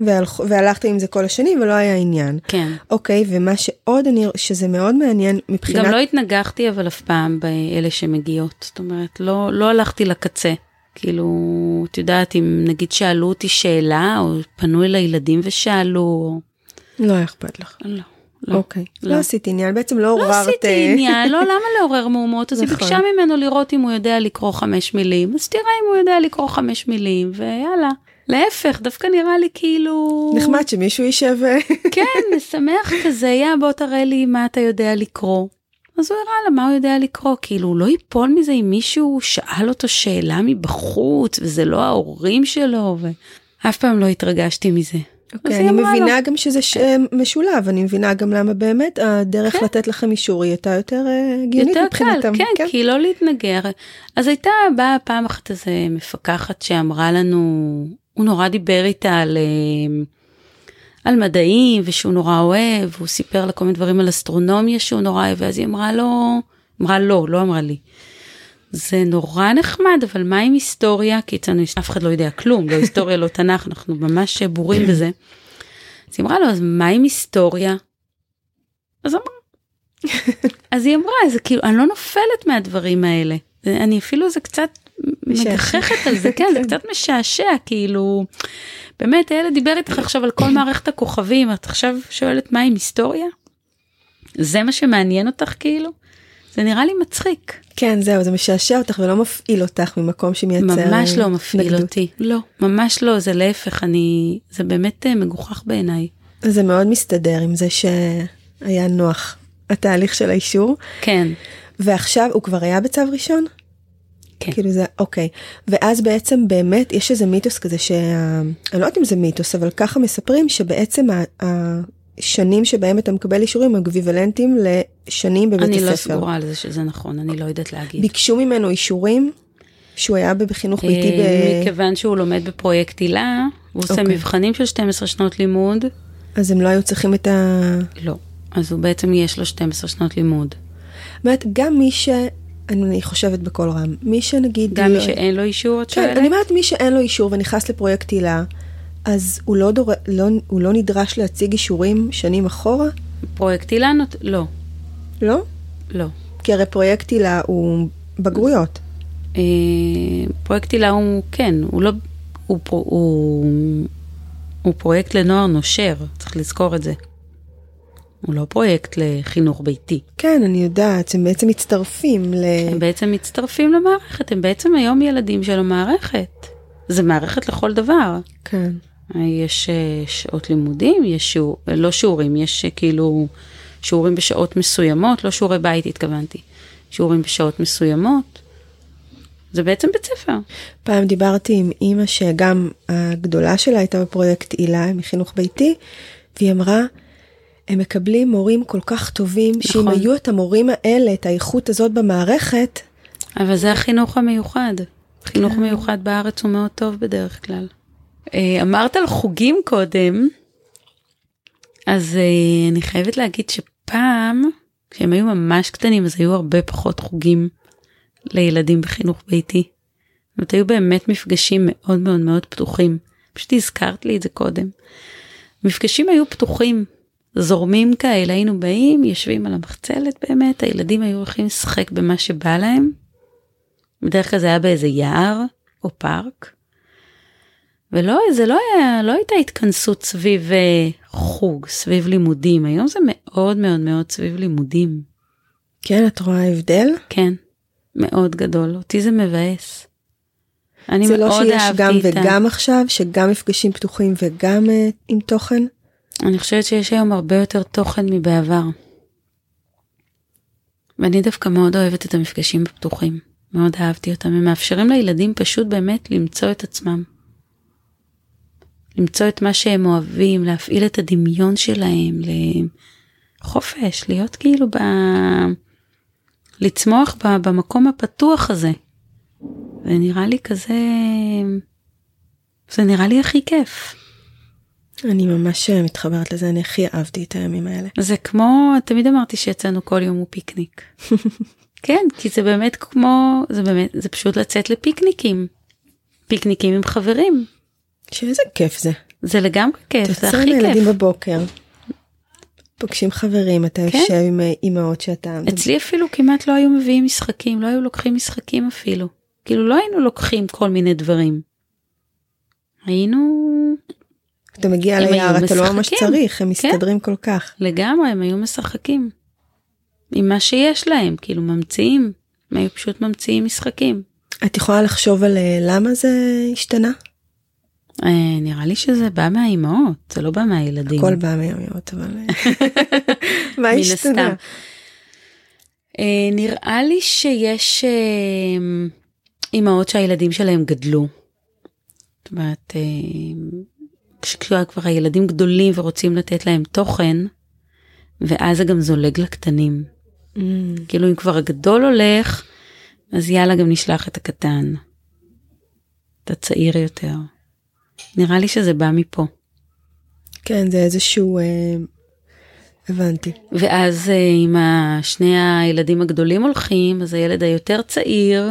S1: והלכ- והלכתם עם זה כל השנים ולא היה עניין.
S2: וכן.
S1: אוקיי, ומה שעוד אני, שזה מאוד מעניין מבחינת...
S2: גם לא התנגחתי אבל אף פעם באלה שמגיעות, זאת אומרת, לא, לא הלכתי לקצה. כאילו, את יודעת, אם נגיד שאלו אותי שאלה, או פנו אל הילדים ושאלו.
S1: לא היה אכפת לך.
S2: לא, לא.
S1: אוקיי.
S2: לא.
S1: לא עשית עניין, בעצם לא
S2: לא
S1: עוררת...
S2: עשיתי
S1: אה,
S2: עניין, לא, למה לעורר מהומות? אז היא
S1: נכון.
S2: ביקשה ממנו לראות אם הוא יודע לקרוא חמש מילים, אז תראה אם הוא יודע לקרוא חמש מילים, ויאללה. להפך, דווקא נראה לי כאילו...
S1: נחמד שמישהו יישב... אה,
S2: כן, משמח כזה, יא בוא תראה לי מה אתה יודע לקרוא. אז הוא הראה לה מה הוא יודע לקרוא, כאילו הוא לא ייפול מזה אם מישהו שאל אותו שאלה מבחוץ, וזה לא ההורים שלו, ואף פעם לא התרגשתי מזה.
S1: אוקיי,
S2: היא
S1: אני מבינה גם שזה ש- משולב, אני מבינה גם למה באמת הדרך
S2: כן.
S1: לתת לכם אישור היא הייתה יותר אה, הגיונית
S2: יותר קל,
S1: מבחינתם.
S2: כן, כי לא להתנגר. אז הייתה באה פעם אחת איזה מפקחת שאמרה לנו, הוא נורא דיבר איתה על, אה, על מדעים ושהוא נורא אוהב, הוא סיפר לה כל מיני דברים על אסטרונומיה שהוא נורא אוהב, ואז היא אמרה לו, אמרה לו, לא אמרה לי. זה נורא נחמד, אבל מה עם היסטוריה? כי אצלנו אף אחד לא יודע כלום, לא היסטוריה, לא תנ"ך, אנחנו ממש בורים בזה. אז היא אמרה לו, אז מה עם היסטוריה? אז אמר, אז היא אמרה, זה כאילו, אני לא נופלת מהדברים האלה. אני אפילו, זה קצת. מגחכת על זה, כן, זה קצת משעשע, כאילו, באמת, הילד דיבר איתך עכשיו על כל מערכת הכוכבים, את עכשיו שואלת מה עם היסטוריה? זה מה שמעניין אותך כאילו? זה נראה לי מצחיק.
S1: כן, זהו, זה משעשע אותך ולא מפעיל אותך ממקום שמייצר
S2: ממש לא מפעיל
S1: התנגדות.
S2: אותי. לא, ממש לא, זה להפך, אני, זה באמת אה, מגוחך בעיניי.
S1: זה מאוד מסתדר עם זה שהיה נוח התהליך של האישור,
S2: כן,
S1: ועכשיו הוא כבר היה בצו ראשון?
S2: כן.
S1: כאילו זה, אוקיי. ואז בעצם באמת יש איזה מיתוס כזה שה... אני לא יודעת אם זה מיתוס, אבל ככה מספרים שבעצם ה- השנים שבהם אתה מקבל אישורים הם אקוויוולנטיים לשנים בבית
S2: אני
S1: הספר.
S2: לא סגורה על זה שזה נכון, אני לא יודעת להגיד.
S1: ביקשו ממנו אישורים שהוא היה בחינוך ביתי ב...
S2: אה, מכיוון שהוא לומד בפרויקט הילה, הוא עושה
S1: אוקיי.
S2: מבחנים של 12 שנות לימוד,
S1: אז הם לא היו צריכים את ה...
S2: לא. אז הוא בעצם יש לו 12 שנות לימוד.
S1: אומרת, גם מי ש... אני חושבת בקול רם, מי שנגיד...
S2: גם
S1: לא...
S2: מי שאין לו אישור, את
S1: כן,
S2: שואלת?
S1: אני אומרת מי שאין לו אישור ונכנס לפרויקט הילה, אז הוא לא, דור... לא, הוא לא נדרש להציג אישורים שנים אחורה?
S2: פרויקט הילה? לא,
S1: לא?
S2: לא.
S1: כי הרי פרויקט הילה הוא בגרויות.
S2: אה, פרויקט הילה הוא, כן, הוא לא, הוא, פרו- הוא, הוא פרויקט לנוער נושר, צריך לזכור את זה. הוא לא פרויקט לחינוך ביתי.
S1: כן, אני יודעת, הם בעצם מצטרפים ל...
S2: הם בעצם מצטרפים למערכת, הם בעצם היום ילדים של המערכת. זה מערכת לכל דבר.
S1: כן.
S2: יש אה, שעות לימודים, יש שיעור, לא שיעורים, יש אה, כאילו שיעורים בשעות מסוימות, לא שיעורי בית התכוונתי, שיעורים בשעות מסוימות. זה בעצם בית ספר.
S1: פעם דיברתי עם אימא שגם הגדולה שלה הייתה בפרויקט הילה מחינוך ביתי, והיא אמרה, הם מקבלים מורים כל כך טובים, שאם
S2: נכון.
S1: היו את המורים האלה, את האיכות הזאת במערכת,
S2: אבל זה החינוך המיוחד. חינוך מיוחד בארץ הוא מאוד טוב בדרך כלל. אה, אמרת על חוגים קודם, אז אה, אני חייבת להגיד שפעם כשהם היו ממש קטנים אז היו הרבה פחות חוגים לילדים בחינוך ביתי. זאת אומרת, היו באמת מפגשים מאוד מאוד מאוד פתוחים. פשוט הזכרת לי את זה קודם. מפגשים היו פתוחים, זורמים כאלה, היינו באים, יושבים על המחצלת באמת, הילדים היו הולכים לשחק במה שבא להם. בדרך כלל זה היה באיזה יער או פארק. ולא, זה לא היה, לא הייתה התכנסות סביב אה, חוג, סביב לימודים, היום זה מאוד מאוד מאוד סביב לימודים.
S1: כן, את רואה הבדל?
S2: כן, מאוד גדול, אותי זה מבאס. אני
S1: זה לא
S2: מאוד
S1: שיש
S2: אהבתי
S1: גם
S2: את ה...
S1: וגם עכשיו, שגם מפגשים פתוחים וגם uh, עם תוכן?
S2: אני חושבת שיש היום הרבה יותר תוכן מבעבר. ואני דווקא מאוד אוהבת את המפגשים הפתוחים, מאוד אהבתי אותם, הם מאפשרים לילדים פשוט באמת למצוא את עצמם. למצוא את מה שהם אוהבים, להפעיל את הדמיון שלהם, לחופש, להיות כאילו ב... לצמוח ב... במקום הפתוח הזה. זה נראה לי כזה... זה נראה לי הכי כיף.
S1: אני ממש מתחברת לזה, אני הכי אהבתי את הימים האלה.
S2: זה כמו, תמיד אמרתי שיצאנו כל יום הוא פיקניק. כן, כי זה באמת כמו, זה באמת, זה פשוט לצאת לפיקניקים. פיקניקים עם חברים.
S1: שאיזה כיף זה.
S2: זה לגמרי כיף, זה הכי
S1: עם הילדים
S2: כיף.
S1: בבוקר. פוגשים חברים, אתה
S2: כן.
S1: יושב עם אה, אימהות שאתה...
S2: אצלי אפילו כמעט לא היו מביאים משחקים, לא היו לוקחים משחקים אפילו. כאילו לא היינו לוקחים כל מיני דברים. היינו
S1: אתה מגיע ליער, אתה לא ממש
S2: משחקים.
S1: צריך, הם
S2: כן.
S1: מסתדרים כל כך.
S2: לגמרי, הם היו משחקים. עם מה שיש להם, כאילו ממציאים. הם היו פשוט ממציאים משחקים.
S1: את יכולה לחשוב על אה, למה זה השתנה?
S2: אה, נראה לי שזה בא מהאימהות, זה לא בא מהילדים.
S1: הכל בא מיומיות, אבל... אה, מה השתנה?
S2: אה, נראה לי שיש אימהות שהילדים שלהם גדלו. זאת אומרת, כשכבר כבר הילדים גדולים ורוצים לתת להם תוכן, ואז זה גם זולג לקטנים.
S1: Mm,
S2: כאילו אם כבר הגדול הולך, אז יאללה גם נשלח את הקטן. את הצעיר יותר. נראה לי שזה בא מפה.
S1: כן, זה איזשהו... אה, הבנתי.
S2: ואז אה, אם ה- שני הילדים הגדולים הולכים, אז הילד היותר צעיר,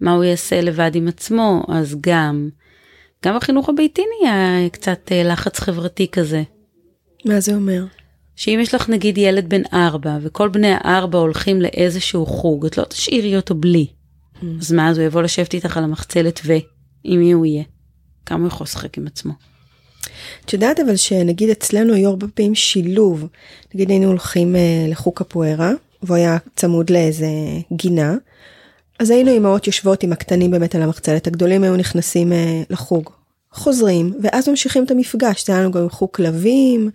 S2: מה הוא יעשה לבד עם עצמו? אז גם, גם החינוך הביתי נהיה קצת אה, לחץ חברתי כזה.
S1: מה זה אומר?
S2: שאם יש לך נגיד ילד בן ארבע, וכל בני הארבע הולכים לאיזשהו חוג, את לא תשאירי אותו בלי. אז מה, אז הוא יבוא לשבת איתך על המחצלת ו... עם מי הוא יהיה? כמה הוא יכול לשחק עם עצמו?
S1: את יודעת אבל שנגיד אצלנו היו הרבה פעמים שילוב, נגיד היינו הולכים אה, לחוג קפוארה, והוא היה צמוד לאיזה גינה, אז היינו אימהות יושבות עם הקטנים באמת על המחצלת, הגדולים היו נכנסים אה, לחוג, חוזרים, ואז ממשיכים את המפגש, זה היה לנו גם חוג כלבים,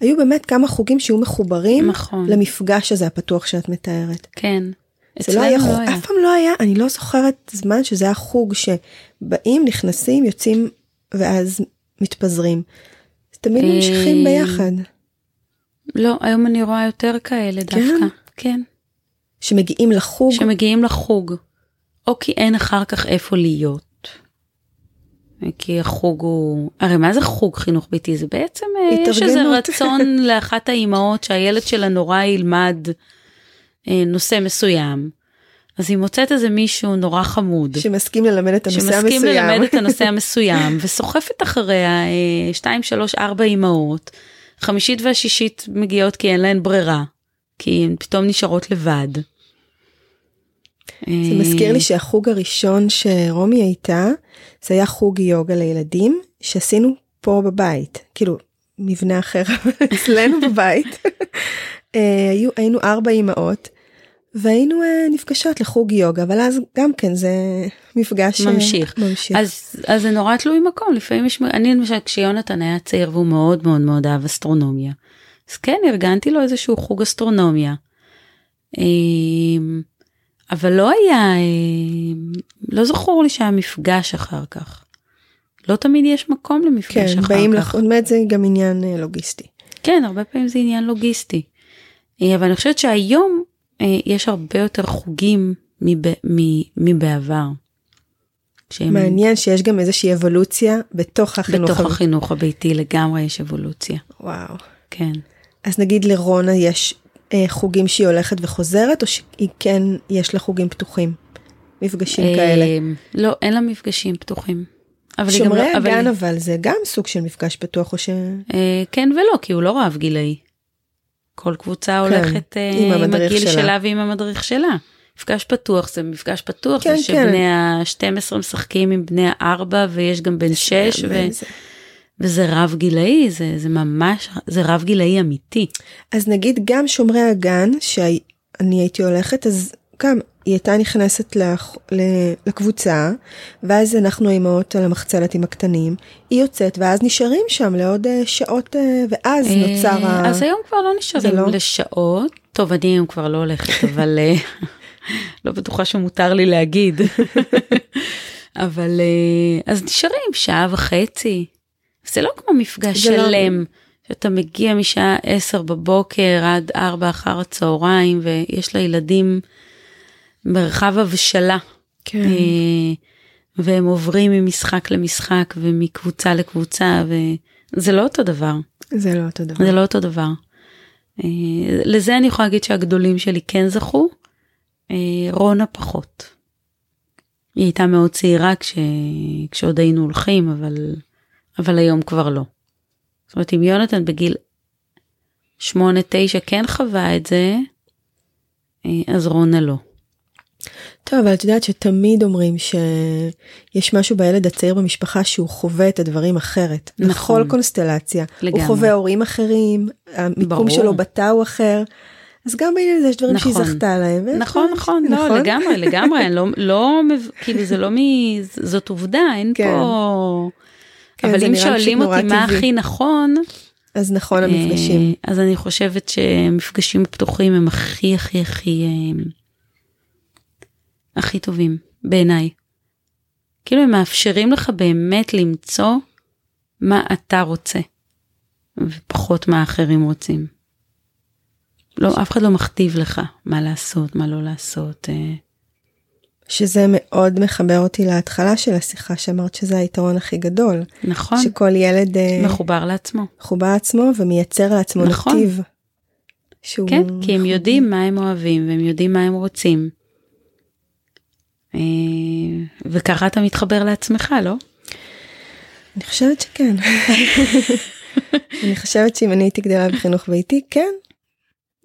S1: היו באמת כמה חוגים שהיו מחוברים
S2: נכון.
S1: למפגש הזה הפתוח שאת מתארת.
S2: כן.
S1: זה לא היה
S2: אצלנו
S1: חוג, אף פעם לא היה, אני לא זוכרת זמן שזה היה חוג שבאים, נכנסים, יוצאים ואז מתפזרים. תמיד
S2: אה,
S1: ממשיכים ביחד.
S2: לא, היום אני רואה יותר כאלה דווקא. כן.
S1: שמגיעים לחוג,
S2: שמגיעים לחוג, או כי אין אחר כך איפה להיות. כי החוג הוא, הרי מה זה חוג חינוך ביתי? זה בעצם, אה, יש איזה. רצון לאחת האימהות שהילד שלה נורא ילמד נושא מסוים. אז היא מוצאת איזה מישהו נורא חמוד.
S1: שמסכים ללמד את הנושא
S2: שמסכים
S1: המסוים.
S2: ללמד את הנושא המסוים וסוחפת אחריה אה, שתיים שלוש ארבע אימהות חמישית והשישית מגיעות כי אין להן ברירה כי הן פתאום נשארות לבד.
S1: זה מזכיר לי שהחוג הראשון שרומי הייתה, זה היה חוג יוגה לילדים שעשינו פה בבית, כאילו מבנה אחר אצלנו בבית. אה, היו, היינו ארבע אימהות והיינו אה, נפגשות לחוג יוגה, אבל אז גם כן זה מפגש אה,
S2: ממשיך.
S1: ממשיך.
S2: אז, אז זה נורא תלוי מקום לפעמים יש אני למשל כשיונתן היה צעיר והוא מאוד מאוד מאוד אהב אסטרונומיה. אז כן ארגנתי לו איזשהו חוג אסטרונומיה. אמ, אבל לא היה אמ, לא זכור לי שהיה מפגש אחר כך. לא תמיד יש מקום למפגש
S1: כן,
S2: אחר
S1: באים
S2: כך.
S1: לך, זאת אומרת זה גם עניין אה, לוגיסטי.
S2: כן, הרבה פעמים זה עניין לוגיסטי. אבל אני חושבת שהיום יש הרבה יותר חוגים מב, מ, מבעבר. שהם
S1: מעניין שיש גם איזושהי אבולוציה בתוך החינוך.
S2: בתוך החינוך הביתי לגמרי יש אבולוציה.
S1: וואו.
S2: כן.
S1: אז נגיד לרונה יש אה, חוגים שהיא הולכת וחוזרת, או שהיא כן, יש לה חוגים פתוחים? מפגשים
S2: אה,
S1: כאלה.
S2: לא, אין לה מפגשים פתוחים. אבל
S1: שומרי
S2: לא- אבל
S1: הגן
S2: היא-
S1: אבל זה גם סוג של מפגש פתוח, או ש...
S2: אה, כן ולא, כי הוא לא רב גילאי. כל קבוצה הולכת אה,
S1: כן, עם
S2: עם הגיל
S1: שלה.
S2: שלה ועם המדריך שלה. מפגש פתוח זה מפגש פתוח,
S1: כן,
S2: זה
S1: כן.
S2: שבני ה-12 משחקים עם בני ה-4 ויש גם בן 6 ו...
S1: וזה
S2: רב גילאי, זה, זה ממש, זה רב גילאי אמיתי.
S1: אז נגיד גם שומרי הגן, שאני הייתי הולכת, אז גם היא הייתה נכנסת לח- לקבוצה, ואז אנחנו האימהות על המחצלת עם הקטנים, היא יוצאת, ואז נשארים שם לעוד אה, שעות, אה, ואז נוצר
S2: אה,
S1: ה...
S2: אז היום כבר לא נשארים
S1: לא?
S2: לשעות. טוב, אני היום כבר לא הולכת, אבל לא בטוחה שמותר לי להגיד. אבל אז נשארים שעה וחצי. זה לא כמו מפגש
S1: לא-
S2: שלם, שאתה מגיע משעה 10 בבוקר עד 4 אחר הצהריים, ויש לילדים מרחב הבשלה.
S1: כן.
S2: אה, והם עוברים ממשחק למשחק ומקבוצה לקבוצה, וזה לא אותו דבר.
S1: זה לא אותו דבר.
S2: זה לא אותו דבר. אה, לזה אני יכולה להגיד שהגדולים שלי כן זכו, אה, רונה פחות. היא הייתה מאוד צעירה כש... כשעוד היינו הולכים, אבל, אבל היום כבר לא. זאת אומרת, אם יונתן בגיל 8-9 כן חווה את זה, אז רונה לא.
S1: טוב, אבל את יודעת שתמיד אומרים שיש משהו בילד הצעיר במשפחה שהוא חווה את הדברים אחרת.
S2: נכון.
S1: בכל קונסטלציה.
S2: לגמרי.
S1: הוא חווה הורים אחרים, המיקום
S2: ברור.
S1: שלו בתא הוא אחר. אז גם בעניין הזה יש דברים שהיא
S2: נכון.
S1: זכתה להם.
S2: נכון,
S1: דברים-
S2: נכון, לא, לגמרי, לגמרי, אני לא, לא, כאילו זה לא מ... זאת עובדה, אין
S1: כן.
S2: פה...
S1: כן,
S2: אבל אם שואלים אותי מה
S1: טבעי.
S2: הכי נכון,
S1: אז נכון המפגשים.
S2: אה, אז אני חושבת שמפגשים פתוחים הם הכי הכי הכי אה, הכי טובים בעיניי. כאילו הם מאפשרים לך באמת למצוא מה אתה רוצה, ופחות מה האחרים רוצים. לא, אף אחד לא מכתיב לך מה לעשות, מה לא לעשות. אה.
S1: שזה מאוד מחבר אותי להתחלה של השיחה שאמרת שזה היתרון הכי גדול.
S2: נכון,
S1: שכל ילד אה,
S2: מחובר לעצמו.
S1: מחובר לעצמו ומייצר לעצמו
S2: נכון.
S1: נתיב. שהוא...
S2: כן, כי הם יודעים מה הם אוהבים והם יודעים מה הם רוצים. אה, וככה אתה מתחבר לעצמך, לא?
S1: אני חושבת שכן. אני חושבת שאם אני הייתי גדלה בחינוך ביתי, כן.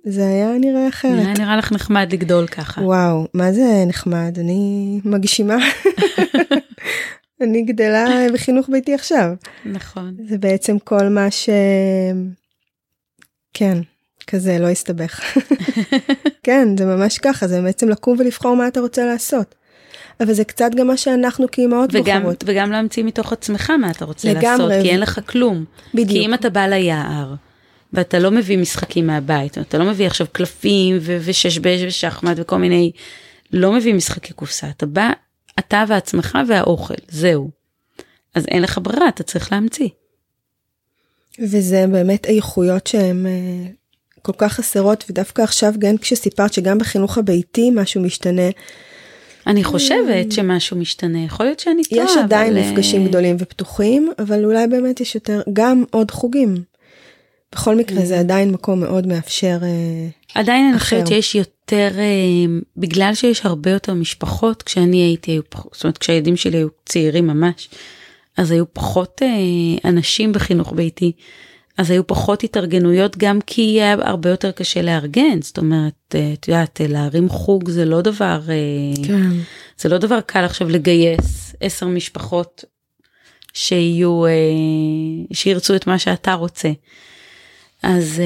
S1: זה היה נראה אחרת.
S2: נראה נראה לך נחמד לגדול ככה.
S1: וואו, מה זה נחמד, אני מגשימה. אני גדלה בחינוך ביתי עכשיו.
S2: נכון.
S1: זה בעצם כל מה ש... כן, כזה, לא הסתבך. כן, זה ממש ככה, זה בעצם לקום ולבחור מה אתה רוצה לעשות. אבל זה קצת גם מה שאנחנו כאימהות בוחרות.
S2: וגם להמציא מתוך עצמך מה אתה רוצה
S1: לגמרי.
S2: לעשות, כי אין לך כלום.
S1: בדיוק.
S2: כי אם אתה בא ליער, ואתה לא מביא משחקים מהבית, אתה לא מביא עכשיו קלפים ו- וששבש ושחמט וכל מיני, לא מביא משחקי קופסה, אתה בא, אתה ועצמך והאוכל, זהו. אז אין לך ברירה, אתה צריך להמציא.
S1: וזה באמת איכויות שהן אה, כל כך חסרות, ודווקא עכשיו, גם כשסיפרת שגם בחינוך הביתי משהו משתנה,
S2: אני חושבת שמשהו משתנה, יכול להיות שאני טועה,
S1: יש עדיין
S2: אבל,
S1: מפגשים
S2: אה,
S1: גדולים ופתוחים, אבל אולי באמת יש יותר, גם עוד חוגים. בכל מקרה זה עדיין מקום מאוד מאפשר. אה,
S2: עדיין אני
S1: אחר.
S2: חושבת שיש יותר, אה, בגלל שיש הרבה יותר משפחות, כשאני הייתי, היו פחות, זאת אומרת כשהילדים שלי היו צעירים ממש, אז היו פחות אה, אנשים בחינוך ביתי, אז היו פחות התארגנויות גם כי היה הרבה יותר קשה לארגן, זאת אומרת, אה, את יודעת, אה, להרים חוג זה לא דבר, אה,
S1: כן.
S2: זה לא דבר קל עכשיו לגייס עשר משפחות שיהיו, שירצו את מה שאתה רוצה. אז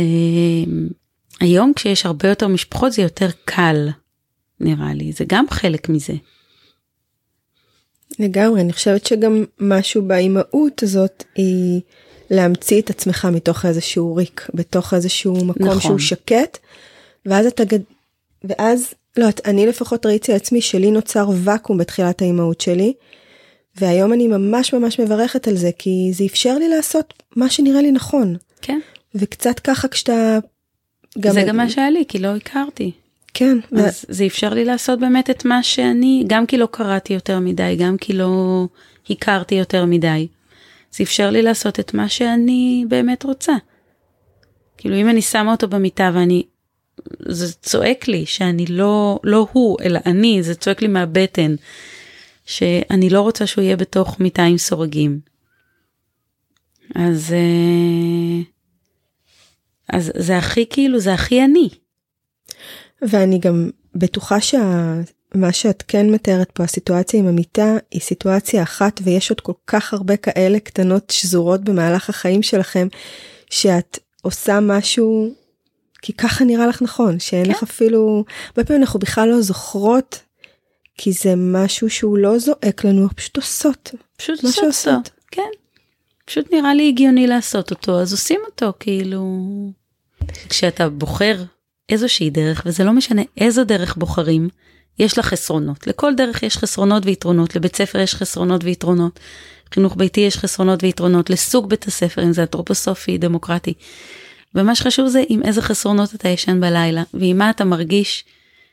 S2: היום כשיש הרבה יותר משפחות זה יותר קל, נראה לי, זה גם חלק מזה.
S1: לגמרי, אני חושבת שגם משהו באימהות הזאת היא להמציא את עצמך מתוך איזשהו ריק, בתוך איזשהו מקום
S2: נכון.
S1: שהוא שקט, ואז אתה גד... ואז, לא, אני לפחות ראיתי על עצמי שלי נוצר ואקום בתחילת האימהות שלי, והיום אני ממש ממש מברכת על זה, כי זה אפשר לי לעשות מה שנראה לי נכון,
S2: כן,
S1: וקצת ככה כשאתה...
S2: זה גם מה שהיה לי, כי לא הכרתי.
S1: כן, ו...
S2: אז זה אפשר לי לעשות באמת את מה שאני, גם כי לא קראתי יותר מדי, גם כי לא הכרתי יותר מדי. זה אפשר לי לעשות את מה שאני באמת רוצה. כאילו אם אני שמה אותו במיטה ואני זה צועק לי שאני לא, לא הוא, אלא אני, זה צועק לי מהבטן, שאני לא רוצה שהוא יהיה בתוך מיטה עם סורגים. אז, אה, אז זה הכי כאילו, זה הכי אני.
S1: ואני גם בטוחה שמה שאת כן מתארת פה, הסיטואציה עם המיטה, היא סיטואציה אחת ויש עוד כל כך הרבה כאלה קטנות שזורות במהלך החיים שלכם, שאת עושה משהו כי ככה נראה לך נכון, שאין כן. לך אפילו, הרבה פעמים אנחנו בכלל לא זוכרות, כי זה משהו שהוא לא זועק לנו, פשוט עושות.
S2: פשוט עושות, עושות. כן. פשוט נראה לי הגיוני לעשות אותו, אז עושים אותו, כאילו... כשאתה בוחר איזושהי דרך, וזה לא משנה איזו דרך בוחרים, יש לה חסרונות. לכל דרך יש חסרונות ויתרונות, לבית ספר יש חסרונות ויתרונות, חינוך ביתי יש חסרונות ויתרונות, לסוג בית הספר, אם זה אנתרופוסופי, דמוקרטי. ומה שחשוב זה עם איזה חסרונות אתה ישן בלילה, ועם מה אתה מרגיש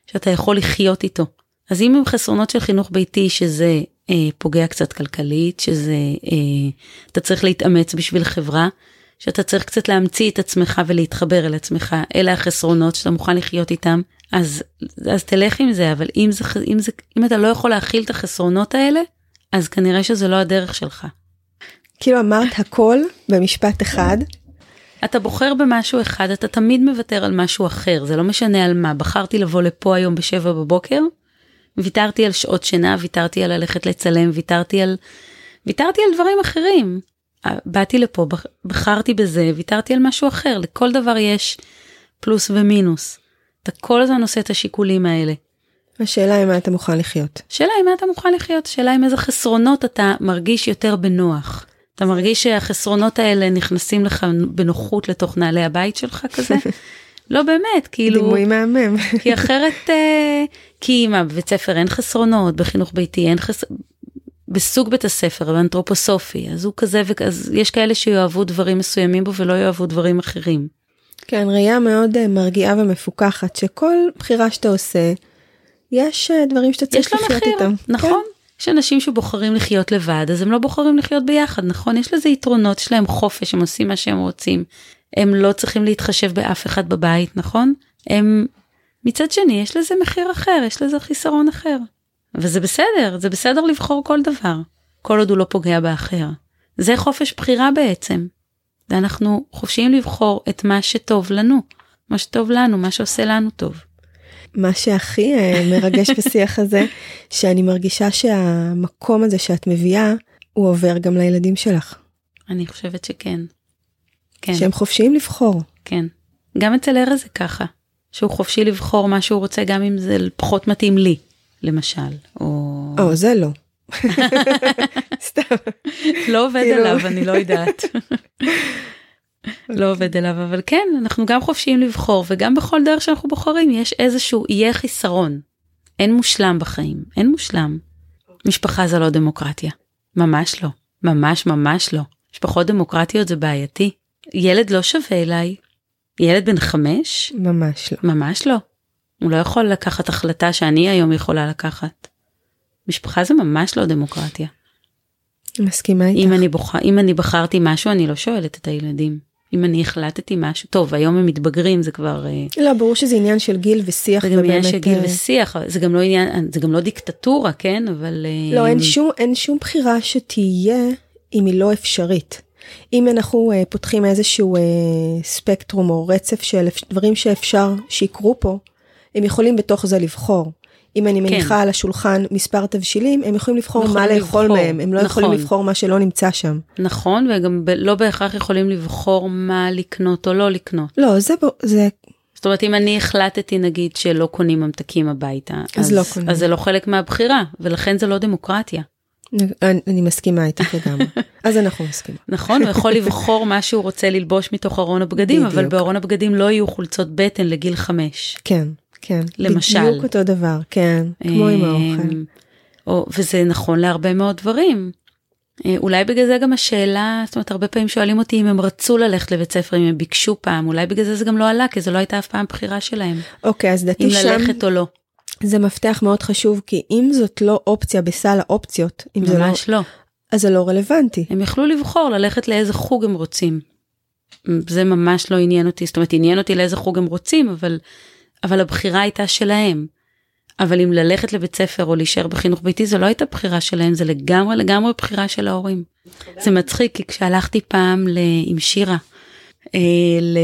S2: שאתה יכול לחיות איתו. אז אם עם חסרונות של חינוך ביתי, שזה אה, פוגע קצת כלכלית, שזה אה, אתה צריך להתאמץ בשביל חברה, שאתה צריך קצת להמציא את עצמך ולהתחבר אל עצמך, אלה החסרונות שאתה מוכן לחיות איתם, אז, אז תלך עם זה, אבל אם, זה, אם, זה, אם אתה לא יכול להכיל את החסרונות האלה, אז כנראה שזה לא הדרך שלך.
S1: כאילו אמרת הכל במשפט אחד,
S2: אתה בוחר במשהו אחד, אתה תמיד מוותר על משהו אחר, זה לא משנה על מה. בחרתי לבוא לפה היום בשבע בבוקר, ויתרתי על שעות שינה, ויתרתי על ללכת לצלם, ויתרתי על... ויתרתי על דברים אחרים. אה, באתי לפה, בחרתי בזה, ויתרתי על משהו אחר, לכל דבר יש פלוס ומינוס. אתה כל הזמן עושה את השיקולים האלה.
S1: השאלה עם מה אתה מוכן לחיות.
S2: שאלה עם מה אתה מוכן לחיות, שאלה עם איזה חסרונות אתה מרגיש יותר בנוח. אתה מרגיש שהחסרונות האלה נכנסים לך בנוחות לתוך נעלי הבית שלך כזה? לא באמת, כאילו...
S1: דימוי מהמם.
S2: כי אחרת, אה, כי מה, בבית ספר אין חסרונות, בחינוך ביתי אין חסרונות, בסוג בית הספר, באנתרופוסופי, אז הוא כזה וכזה, יש כאלה שיאהבו דברים מסוימים בו ולא יאהבו דברים אחרים.
S1: כן, ראייה מאוד אה, מרגיעה ומפוקחת, שכל בחירה שאתה עושה, יש אה, דברים שאתה צריך לחיות איתם.
S2: נכון. כן. יש אנשים שבוחרים לחיות לבד, אז הם לא בוחרים לחיות ביחד, נכון? יש לזה יתרונות, יש להם חופש, הם עושים מה שהם רוצים. הם לא צריכים להתחשב באף אחד בבית, נכון? הם, מצד שני, יש לזה מחיר אחר, יש לזה חיסרון אחר. וזה בסדר, זה בסדר לבחור כל דבר, כל עוד הוא לא פוגע באחר. זה חופש בחירה בעצם. ואנחנו חופשיים לבחור את מה שטוב לנו, מה שטוב לנו, מה שעושה לנו טוב.
S1: מה שהכי אה, מרגש בשיח הזה, שאני מרגישה שהמקום הזה שאת מביאה, הוא עובר גם לילדים שלך.
S2: אני חושבת שכן.
S1: כן. שהם חופשיים לבחור.
S2: כן. גם אצל ארז זה ככה, שהוא חופשי לבחור מה שהוא רוצה גם אם זה פחות מתאים לי, למשל. או,
S1: או זה לא. סתם.
S2: לא עובד כאילו... עליו, אני לא יודעת. לא עובד אליו, אבל כן, אנחנו גם חופשיים לבחור, וגם בכל דרך שאנחנו בוחרים יש איזשהו, יהיה חיסרון. אין מושלם בחיים, אין מושלם. משפחה זה לא דמוקרטיה. ממש לא. ממש ממש לא. משפחות דמוקרטיות זה בעייתי. ילד לא שווה אליי. ילד בן חמש?
S1: ממש לא.
S2: ממש לא. הוא לא יכול לקחת החלטה שאני היום יכולה לקחת. משפחה זה ממש לא דמוקרטיה.
S1: מסכימה איתך.
S2: אם אני, בוח... אם אני בחרתי משהו אני לא שואלת את הילדים. אם אני החלטתי משהו, טוב, היום הם מתבגרים, זה כבר...
S1: אה, לא, ברור שזה עניין של גיל ושיח.
S2: זה גם עניין של גיל אה, ושיח, זה גם לא עניין, זה גם לא דיקטטורה, כן? אבל...
S1: אה, לא, אין שום, אין שום בחירה שתהיה אם היא לא אפשרית. אם אנחנו uh, פותחים איזשהו uh, ספקטרום או רצף של דברים שאפשר שיקרו פה, הם יכולים בתוך זה לבחור. אם אני מניחה כן. על השולחן מספר תבשילים, הם יכולים לבחור יכולים מה לאכול לבחור. מהם, הם לא נכון. יכולים לבחור מה שלא נמצא שם.
S2: נכון, וגם ב- לא בהכרח יכולים לבחור מה לקנות או לא לקנות.
S1: לא, זה... זה...
S2: זאת אומרת, אם אני החלטתי נגיד שלא קונים ממתקים הביתה, אז, אז, לא קונים. אז זה לא חלק מהבחירה, ולכן זה לא דמוקרטיה.
S1: אני, אני מסכימה איתך לגמרי, אז אנחנו מסכימים.
S2: נכון, הוא יכול לבחור מה שהוא רוצה ללבוש מתוך ארון הבגדים, אבל בארון הבגדים לא יהיו חולצות בטן לגיל חמש.
S1: כן. כן,
S2: למשל.
S1: בדיוק אותו דבר, כן, כמו עם האוכל.
S2: אמ, או, וזה נכון להרבה מאוד דברים. אה, אולי בגלל זה גם השאלה, זאת אומרת, הרבה פעמים שואלים אותי אם הם רצו ללכת לבית ספר, אם הם ביקשו פעם, אולי בגלל זה זה גם לא עלה, כי זה לא הייתה אף פעם בחירה שלהם.
S1: אוקיי, אז דעתי שם...
S2: אם ללכת או לא.
S1: זה מפתח מאוד חשוב, כי אם זאת לא אופציה בסל האופציות, אם
S2: זה לא... ממש לא.
S1: אז זה לא רלוונטי.
S2: הם יכלו לבחור ללכת לאיזה חוג הם רוצים. זה ממש לא עניין אותי, זאת אומרת עניין אותי לאיזה חוג הם רוצים, אבל, אבל הבחירה הייתה שלהם. אבל אם ללכת לבית ספר או להישאר בחינוך ביתי זו לא הייתה בחירה שלהם, זה לגמרי לגמרי בחירה של ההורים. זה מצחיק, כי כשהלכתי פעם ל... עם שירה, אה, ל...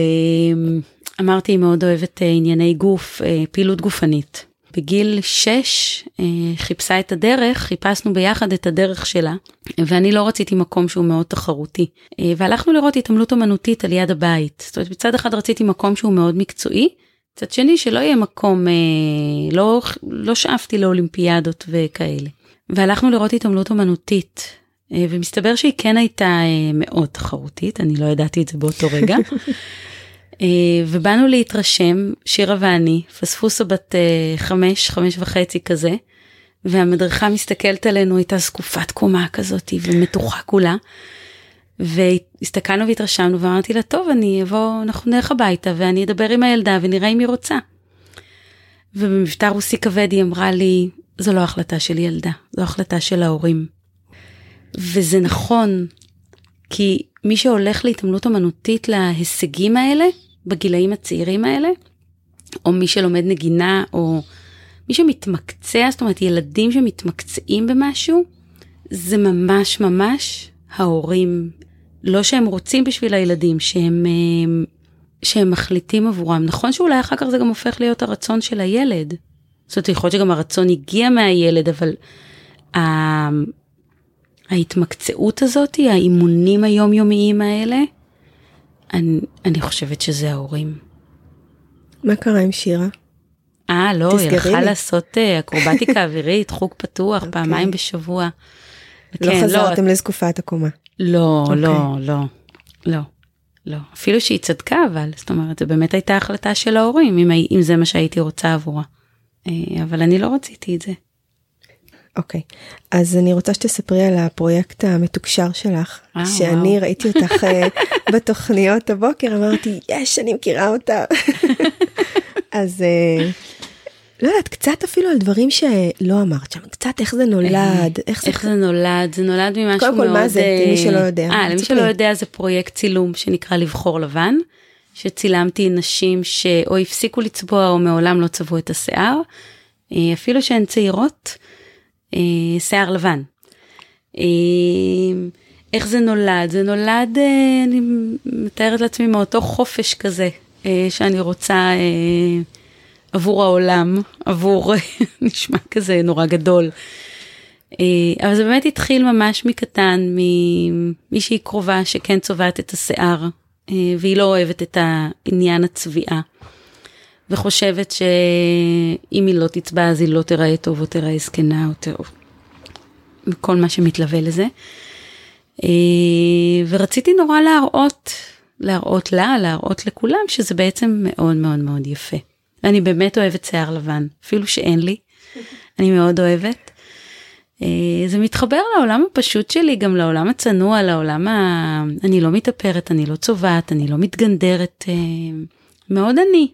S2: אמרתי, היא מאוד אוהבת אה, ענייני גוף, אה, פעילות גופנית. בגיל 6 אה, חיפשה את הדרך, חיפשנו ביחד את הדרך שלה, ואני לא רציתי מקום שהוא מאוד תחרותי. אה, והלכנו לראות התעמלות אמנותית על יד הבית. זאת אומרת, מצד אחד רציתי מקום שהוא מאוד מקצועי, מצד שני שלא יהיה מקום, אה, לא, לא שאפתי לאולימפיאדות וכאלה. והלכנו לראות התעמלות אמנותית, ומסתבר שהיא כן הייתה מאוד תחרותית, אני לא ידעתי את זה באותו רגע. אה, ובאנו להתרשם, שירה ואני, פספוסה בת אה, חמש, חמש וחצי כזה, והמדריכה מסתכלת עלינו, הייתה זקופת קומה כזאת ומתוחה כולה. והסתכלנו והתרשמנו ואמרתי לה, טוב, אני אבוא, אנחנו נלך הביתה ואני אדבר עם הילדה ונראה אם היא רוצה. ובמבטא רוסי כבד היא אמרה לי, זו לא החלטה של ילדה, זו החלטה של ההורים. וזה נכון, כי מי שהולך להתעמלות אמנותית להישגים האלה, בגילאים הצעירים האלה, או מי שלומד נגינה, או מי שמתמקצע, זאת אומרת ילדים שמתמקצעים במשהו, זה ממש ממש ההורים, לא שהם רוצים בשביל הילדים, שהם, אה, שהם מחליטים עבורם. נכון שאולי אחר כך זה גם הופך להיות הרצון של הילד. זאת אומרת, יכול להיות שגם הרצון הגיע מהילד, אבל ההתמקצעות הזאת, האימונים היומיומיים האלה, אני, אני חושבת שזה ההורים.
S1: מה קרה עם שירה?
S2: אה, לא, היא הלכה לעשות אה, אקרובטיקה אווירית, חוג פתוח, okay. אוקיי. פעמיים בשבוע.
S1: לא כן, חזרתם לא, לזקופת הקומה.
S2: לא, okay. אוקיי. לא, לא, לא, לא. אפילו שהיא צדקה, אבל, זאת אומרת, זו באמת הייתה החלטה של ההורים, אם, אם זה מה שהייתי רוצה עבורה. אה, אבל אני לא רציתי את זה.
S1: אוקיי, okay. אז אני רוצה שתספרי על הפרויקט המתוקשר שלך, 아, אה, שאני וואו. ראיתי אותך אה, בתוכניות הבוקר, אמרתי, יש, אני מכירה אותה. אז לא יודעת, קצת אפילו על דברים שלא אמרת שם, קצת איך זה נולד,
S2: איך זה... איך זה נולד, זה נולד ממשהו מאוד...
S1: קודם כל, מה זה, למי שלא יודע.
S2: אה, למי שלא יודע, זה פרויקט צילום שנקרא לבחור לבן, שצילמתי נשים שאו הפסיקו לצבוע או מעולם לא צבעו את השיער, אפילו שהן צעירות. אה, שיער לבן. אה, איך זה נולד? זה נולד, אה, אני מתארת לעצמי, מאותו חופש כזה אה, שאני רוצה אה, עבור העולם, עבור, נשמע כזה נורא גדול. אה, אבל זה באמת התחיל ממש מקטן, ממישהי קרובה שכן צובעת את השיער, אה, והיא לא אוהבת את העניין הצביעה. וחושבת שאם היא לא תצבע אז היא לא תיראה טוב או תיראה זקנה או טוב. כל מה שמתלווה לזה. אה, ורציתי נורא להראות, להראות לה, להראות לכולם שזה בעצם מאוד מאוד מאוד יפה. אני באמת אוהבת שיער לבן, אפילו שאין לי, אני מאוד אוהבת. אה, זה מתחבר לעולם הפשוט שלי, גם לעולם הצנוע, לעולם ה... אני לא מתאפרת, אני לא צובעת, אני לא מתגנדרת, אה, מאוד אני.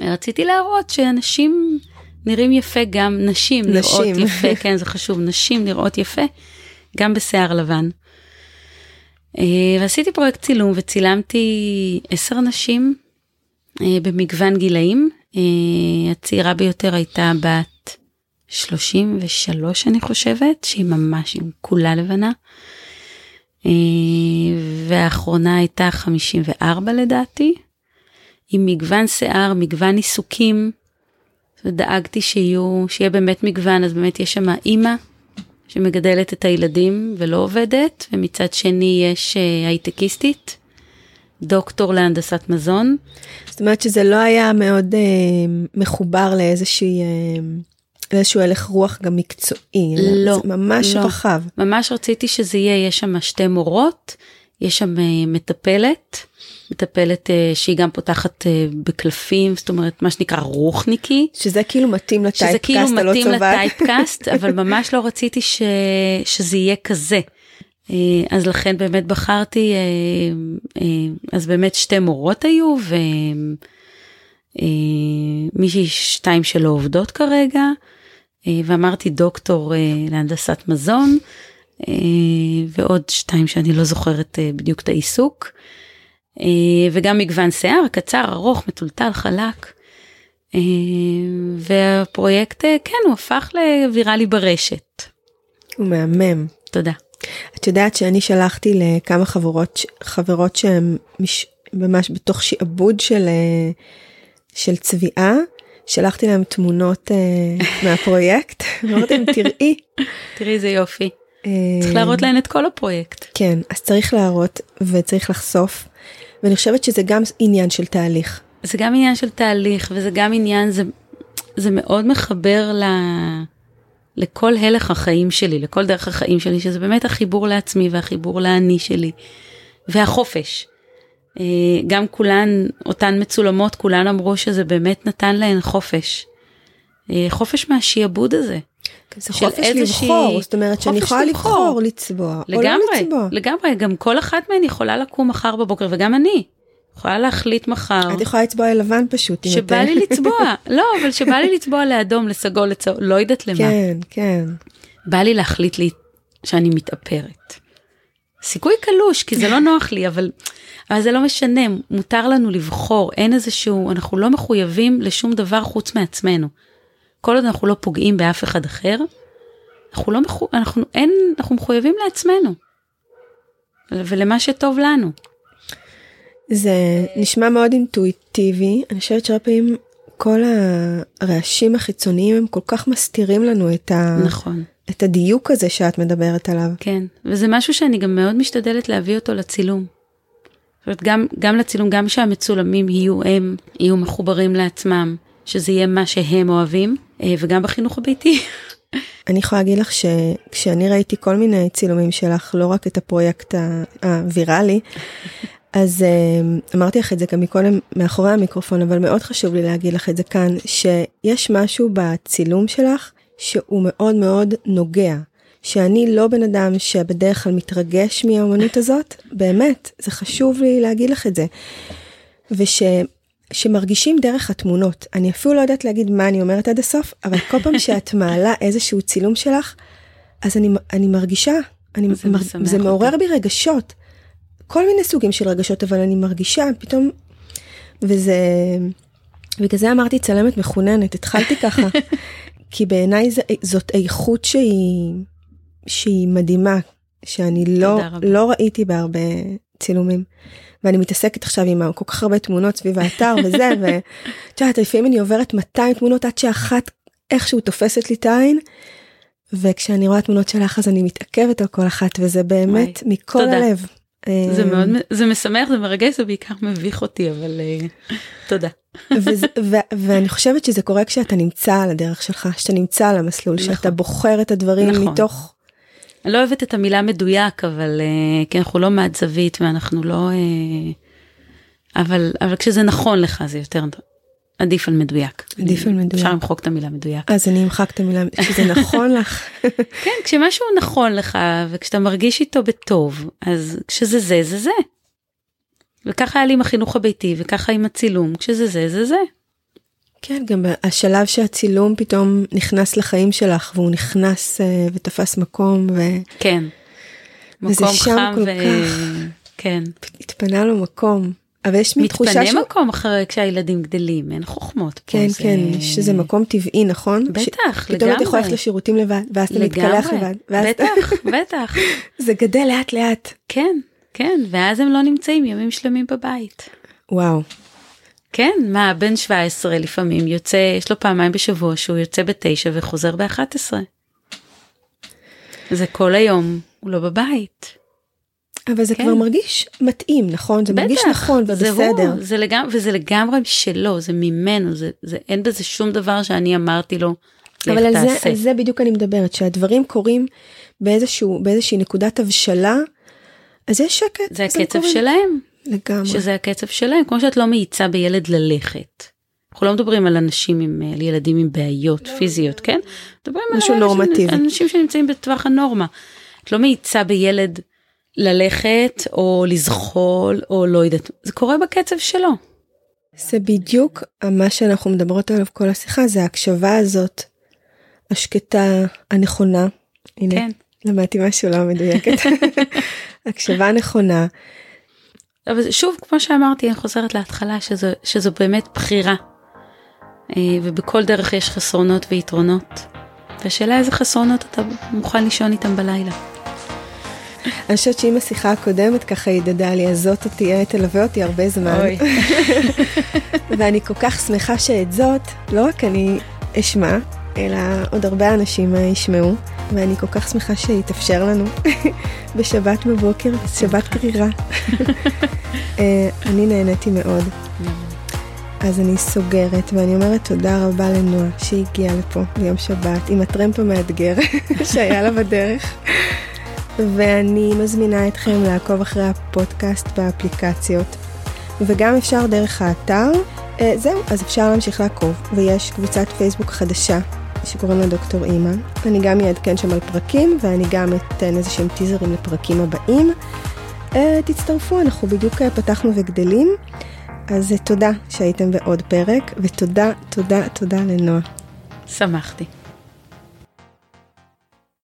S2: רציתי להראות שאנשים נראים יפה גם נשים, נשים. נראות יפה, כן זה חשוב, נשים נראות יפה גם בשיער לבן. אה, ועשיתי פרויקט צילום וצילמתי עשר נשים במגוון גילאים. אה, הצעירה ביותר הייתה בת 33 אני חושבת, שהיא ממש עם כולה לבנה. והאחרונה הייתה 54 לדעתי. עם מגוון שיער, מגוון עיסוקים. ודאגתי שיהיו, שיהיה באמת מגוון, אז באמת יש שם אימא שמגדלת את הילדים ולא עובדת, ומצד שני יש אה, הייטקיסטית, דוקטור להנדסת מזון.
S1: זאת אומרת שזה לא היה מאוד אה, מחובר לאיזושהי... אה... לאיזשהו הלך רוח גם מקצועי, לא, זה ממש לא. רחב.
S2: ממש רציתי שזה יהיה, יש שם שתי מורות, יש שם אה, מטפלת, מטפלת uh, שהיא גם פותחת uh, בקלפים, זאת אומרת מה שנקרא רוחניקי.
S1: שזה כאילו מתאים לטייפקאסט
S2: שזה כאילו מתאים לטייפקאסט, אבל ממש לא רציתי ש... שזה יהיה כזה. Uh, אז לכן באמת בחרתי, uh, uh, אז באמת שתי מורות היו ומישהי שתיים שלא עובדות כרגע, ואמרתי דוקטור להנדסת מזון. ועוד שתיים שאני לא זוכרת בדיוק את העיסוק. אה, וגם מגוון שיער, קצר, ארוך, מטולטל, חלק. אה, והפרויקט, אה, כן, הוא הפך לוויראלי ברשת.
S1: הוא מהמם.
S2: תודה.
S1: את יודעת שאני שלחתי לכמה חברות, חברות שהן מש, ממש בתוך שעבוד של, אה, של צביעה, שלחתי להם תמונות uh, מהפרויקט, אמרתי להם תראי.
S2: תראי איזה יופי. צריך להראות להן את כל הפרויקט.
S1: כן, אז צריך להראות וצריך לחשוף, ואני חושבת שזה גם עניין של תהליך.
S2: זה גם עניין של תהליך וזה גם עניין, זה, זה מאוד מחבר ל... לכל הלך החיים שלי, לכל דרך החיים שלי, שזה באמת החיבור לעצמי והחיבור לאני שלי, והחופש. אה, גם כולן, אותן מצולמות, כולן אמרו שזה באמת נתן להן חופש. אה, חופש מהשיעבוד הזה.
S1: זה חופש לבחור, זאת אומרת שאני יכולה לבחור לצבוע,
S2: לגמרי,
S1: או לא לצבוע.
S2: לגמרי, גם כל אחת מהן יכולה לקום מחר בבוקר, וגם אני. יכולה להחליט מחר.
S1: את יכולה לצבוע לבן פשוט.
S2: שבא לי לצבוע, לא, אבל שבא לי לצבוע לאדום, לסגול, לצהוב, לא יודעת למה.
S1: כן, כן.
S2: בא לי להחליט לי שאני מתאפרת. סיכוי קלוש, כי זה לא נוח לי, אבל, אבל זה לא משנה, מותר לנו לבחור, אין איזשהו, אנחנו לא מחויבים לשום דבר חוץ מעצמנו. כל עוד אנחנו לא פוגעים באף אחד אחר, אנחנו לא מחו... אנחנו אין, אנחנו מחויבים לעצמנו. ולמה שטוב לנו.
S1: זה נשמע מאוד אינטואיטיבי, אני חושבת שהרבה פעמים כל הרעשים החיצוניים הם כל כך מסתירים לנו את, ה...
S2: נכון.
S1: את הדיוק הזה שאת מדברת עליו.
S2: כן, וזה משהו שאני גם מאוד משתדלת להביא אותו לצילום. זאת אומרת, גם, גם לצילום, גם שהמצולמים יהיו הם, יהיו מחוברים לעצמם, שזה יהיה מה שהם אוהבים, אה, וגם בחינוך הביתי.
S1: אני יכולה להגיד לך שכשאני ראיתי כל מיני צילומים שלך, לא רק את הפרויקט הוויראלי, אז אמרתי לך את זה גם מקודם מאחורי המיקרופון, אבל מאוד חשוב לי להגיד לך את זה כאן, שיש משהו בצילום שלך שהוא מאוד מאוד נוגע. שאני לא בן אדם שבדרך כלל מתרגש מהאומנות הזאת, באמת, זה חשוב לי להגיד לך את זה. וש... שמרגישים דרך התמונות. אני אפילו לא יודעת להגיד מה אני אומרת עד הסוף, אבל כל פעם שאת מעלה איזשהו צילום שלך, אז אני, אני מרגישה, אני,
S2: זה,
S1: מר, זה
S2: אותי.
S1: מעורר בי רגשות. כל מיני סוגים של רגשות, אבל אני מרגישה פתאום, וזה, בגלל זה אמרתי צלמת מחוננת, התחלתי ככה, כי בעיניי זאת איכות שהיא, שהיא מדהימה, שאני לא, לא ראיתי בהרבה צילומים. ואני מתעסקת עכשיו עם כל כך הרבה תמונות סביב האתר וזה, ואת יודעת, לפעמים אני עוברת 200 תמונות עד שאחת איכשהו תופסת לי את העין, וכשאני רואה תמונות שלך אז אני מתעכבת על כל אחת, וזה באמת וואי, מכל תודה. הלב.
S2: זה מאוד, זה משמח, זה מרגש, זה בעיקר מביך אותי, אבל uh, תודה.
S1: וזה, ו, ואני חושבת שזה קורה כשאתה נמצא על הדרך שלך, שאתה נמצא על המסלול, נכון. שאתה בוחר את הדברים נכון. מתוך...
S2: אני לא אוהבת את המילה מדויק, אבל uh, כי אנחנו לא מהזווית ואנחנו לא... Uh, אבל, אבל כשזה נכון לך זה יותר עדיף על מדויק.
S1: עדיף על מדויק.
S2: אפשר למחוק את המילה מדויק.
S1: אז אני אמחק את המילה, כשזה נכון לך.
S2: כן, כשמשהו נכון לך וכשאתה מרגיש איתו בטוב, אז כשזה זה, זה זה. וככה היה לי עם החינוך הביתי וככה עם הצילום, כשזה זה, זה זה.
S1: כן, גם השלב שהצילום פתאום נכנס לחיים שלך והוא נכנס uh, ותפס מקום ו...
S2: כן.
S1: מקום חם ו... כך...
S2: כן.
S1: התפנה לו מקום. אבל יש מין תחושה
S2: מתפנה מקום אחרי כשהילדים גדלים, אין חוכמות פה.
S1: כן, זה... כן, שזה מקום טבעי, נכון?
S2: בטח,
S1: ש... לגמרי. פתאום את יכולה ללכת לשירותים לבד, ואז אתה מתקלח לבד.
S2: ואז... בטח, בטח.
S1: זה גדל לאט לאט.
S2: כן, כן, ואז הם לא נמצאים ימים שלמים בבית.
S1: וואו.
S2: כן, מה, בן 17 לפעמים יוצא, יש לו פעמיים בשבוע שהוא יוצא בתשע וחוזר ב-11. זה כל היום, הוא לא בבית.
S1: אבל זה כן. כבר מרגיש מתאים, נכון? זה
S2: בטח,
S1: מרגיש נכון ובסדר.
S2: זה הוא, זה לגמרי, וזה לגמרי שלו, זה ממנו, זה, זה, אין בזה שום דבר שאני אמרתי לו,
S1: אבל על זה, על זה בדיוק אני מדברת, שהדברים קורים באיזשהו, באיזושהי נקודת הבשלה, אז יש שקט.
S2: זה הקצב קוראים. שלהם.
S1: לגמרי.
S2: שזה הקצב שלהם, כמו שאת לא מאיצה בילד ללכת. אנחנו לא מדברים על אנשים עם, על ילדים עם בעיות פיזיות, כן? מדברים
S1: משהו נורמטיבי.
S2: אנשים שנמצאים בטווח הנורמה. את לא מאיצה בילד ללכת או לזחול או לא יודעת, זה קורה בקצב שלו.
S1: זה בדיוק מה שאנחנו מדברות עליו כל השיחה, זה ההקשבה הזאת, השקטה, הנכונה. הנה,
S2: כן.
S1: למדתי משהו לא מדויקת. הקשבה נכונה.
S2: אבל שוב, כמו שאמרתי, אני חוזרת להתחלה, שזו, שזו באמת בחירה. אה, ובכל דרך יש חסרונות ויתרונות. והשאלה איזה חסרונות אתה מוכן לישון איתם בלילה.
S1: אני חושבת שאם השיחה הקודמת ככה ידדה לי, אז זאת תהיה, תלווה אותי הרבה זמן.
S2: אוי.
S1: ואני כל כך שמחה שאת זאת, לא רק אני אשמע, אלא עוד הרבה אנשים ישמעו, ואני כל כך שמחה שיתאפשר לנו בשבת בבוקר, שבת קרירה. אה, אני נהניתי מאוד. אז אני סוגרת, ואני אומרת תודה רבה לנועה שהגיעה לפה ביום שבת עם הטרמפ המאתגר שהיה לה בדרך. ואני מזמינה אתכם לעקוב אחרי הפודקאסט באפליקציות, וגם אפשר דרך האתר. אה, זהו, אז אפשר להמשיך לעקוב, ויש קבוצת פייסבוק חדשה שקוראים לה דוקטור אימא. אני גם אעדכן שם על פרקים, ואני גם אתן איזה שהם טיזרים לפרקים הבאים. אה, תצטרפו, אנחנו בדיוק אה, פתחנו וגדלים. אז תודה שהייתם בעוד פרק, ותודה, תודה, תודה לנועה.
S2: שמחתי.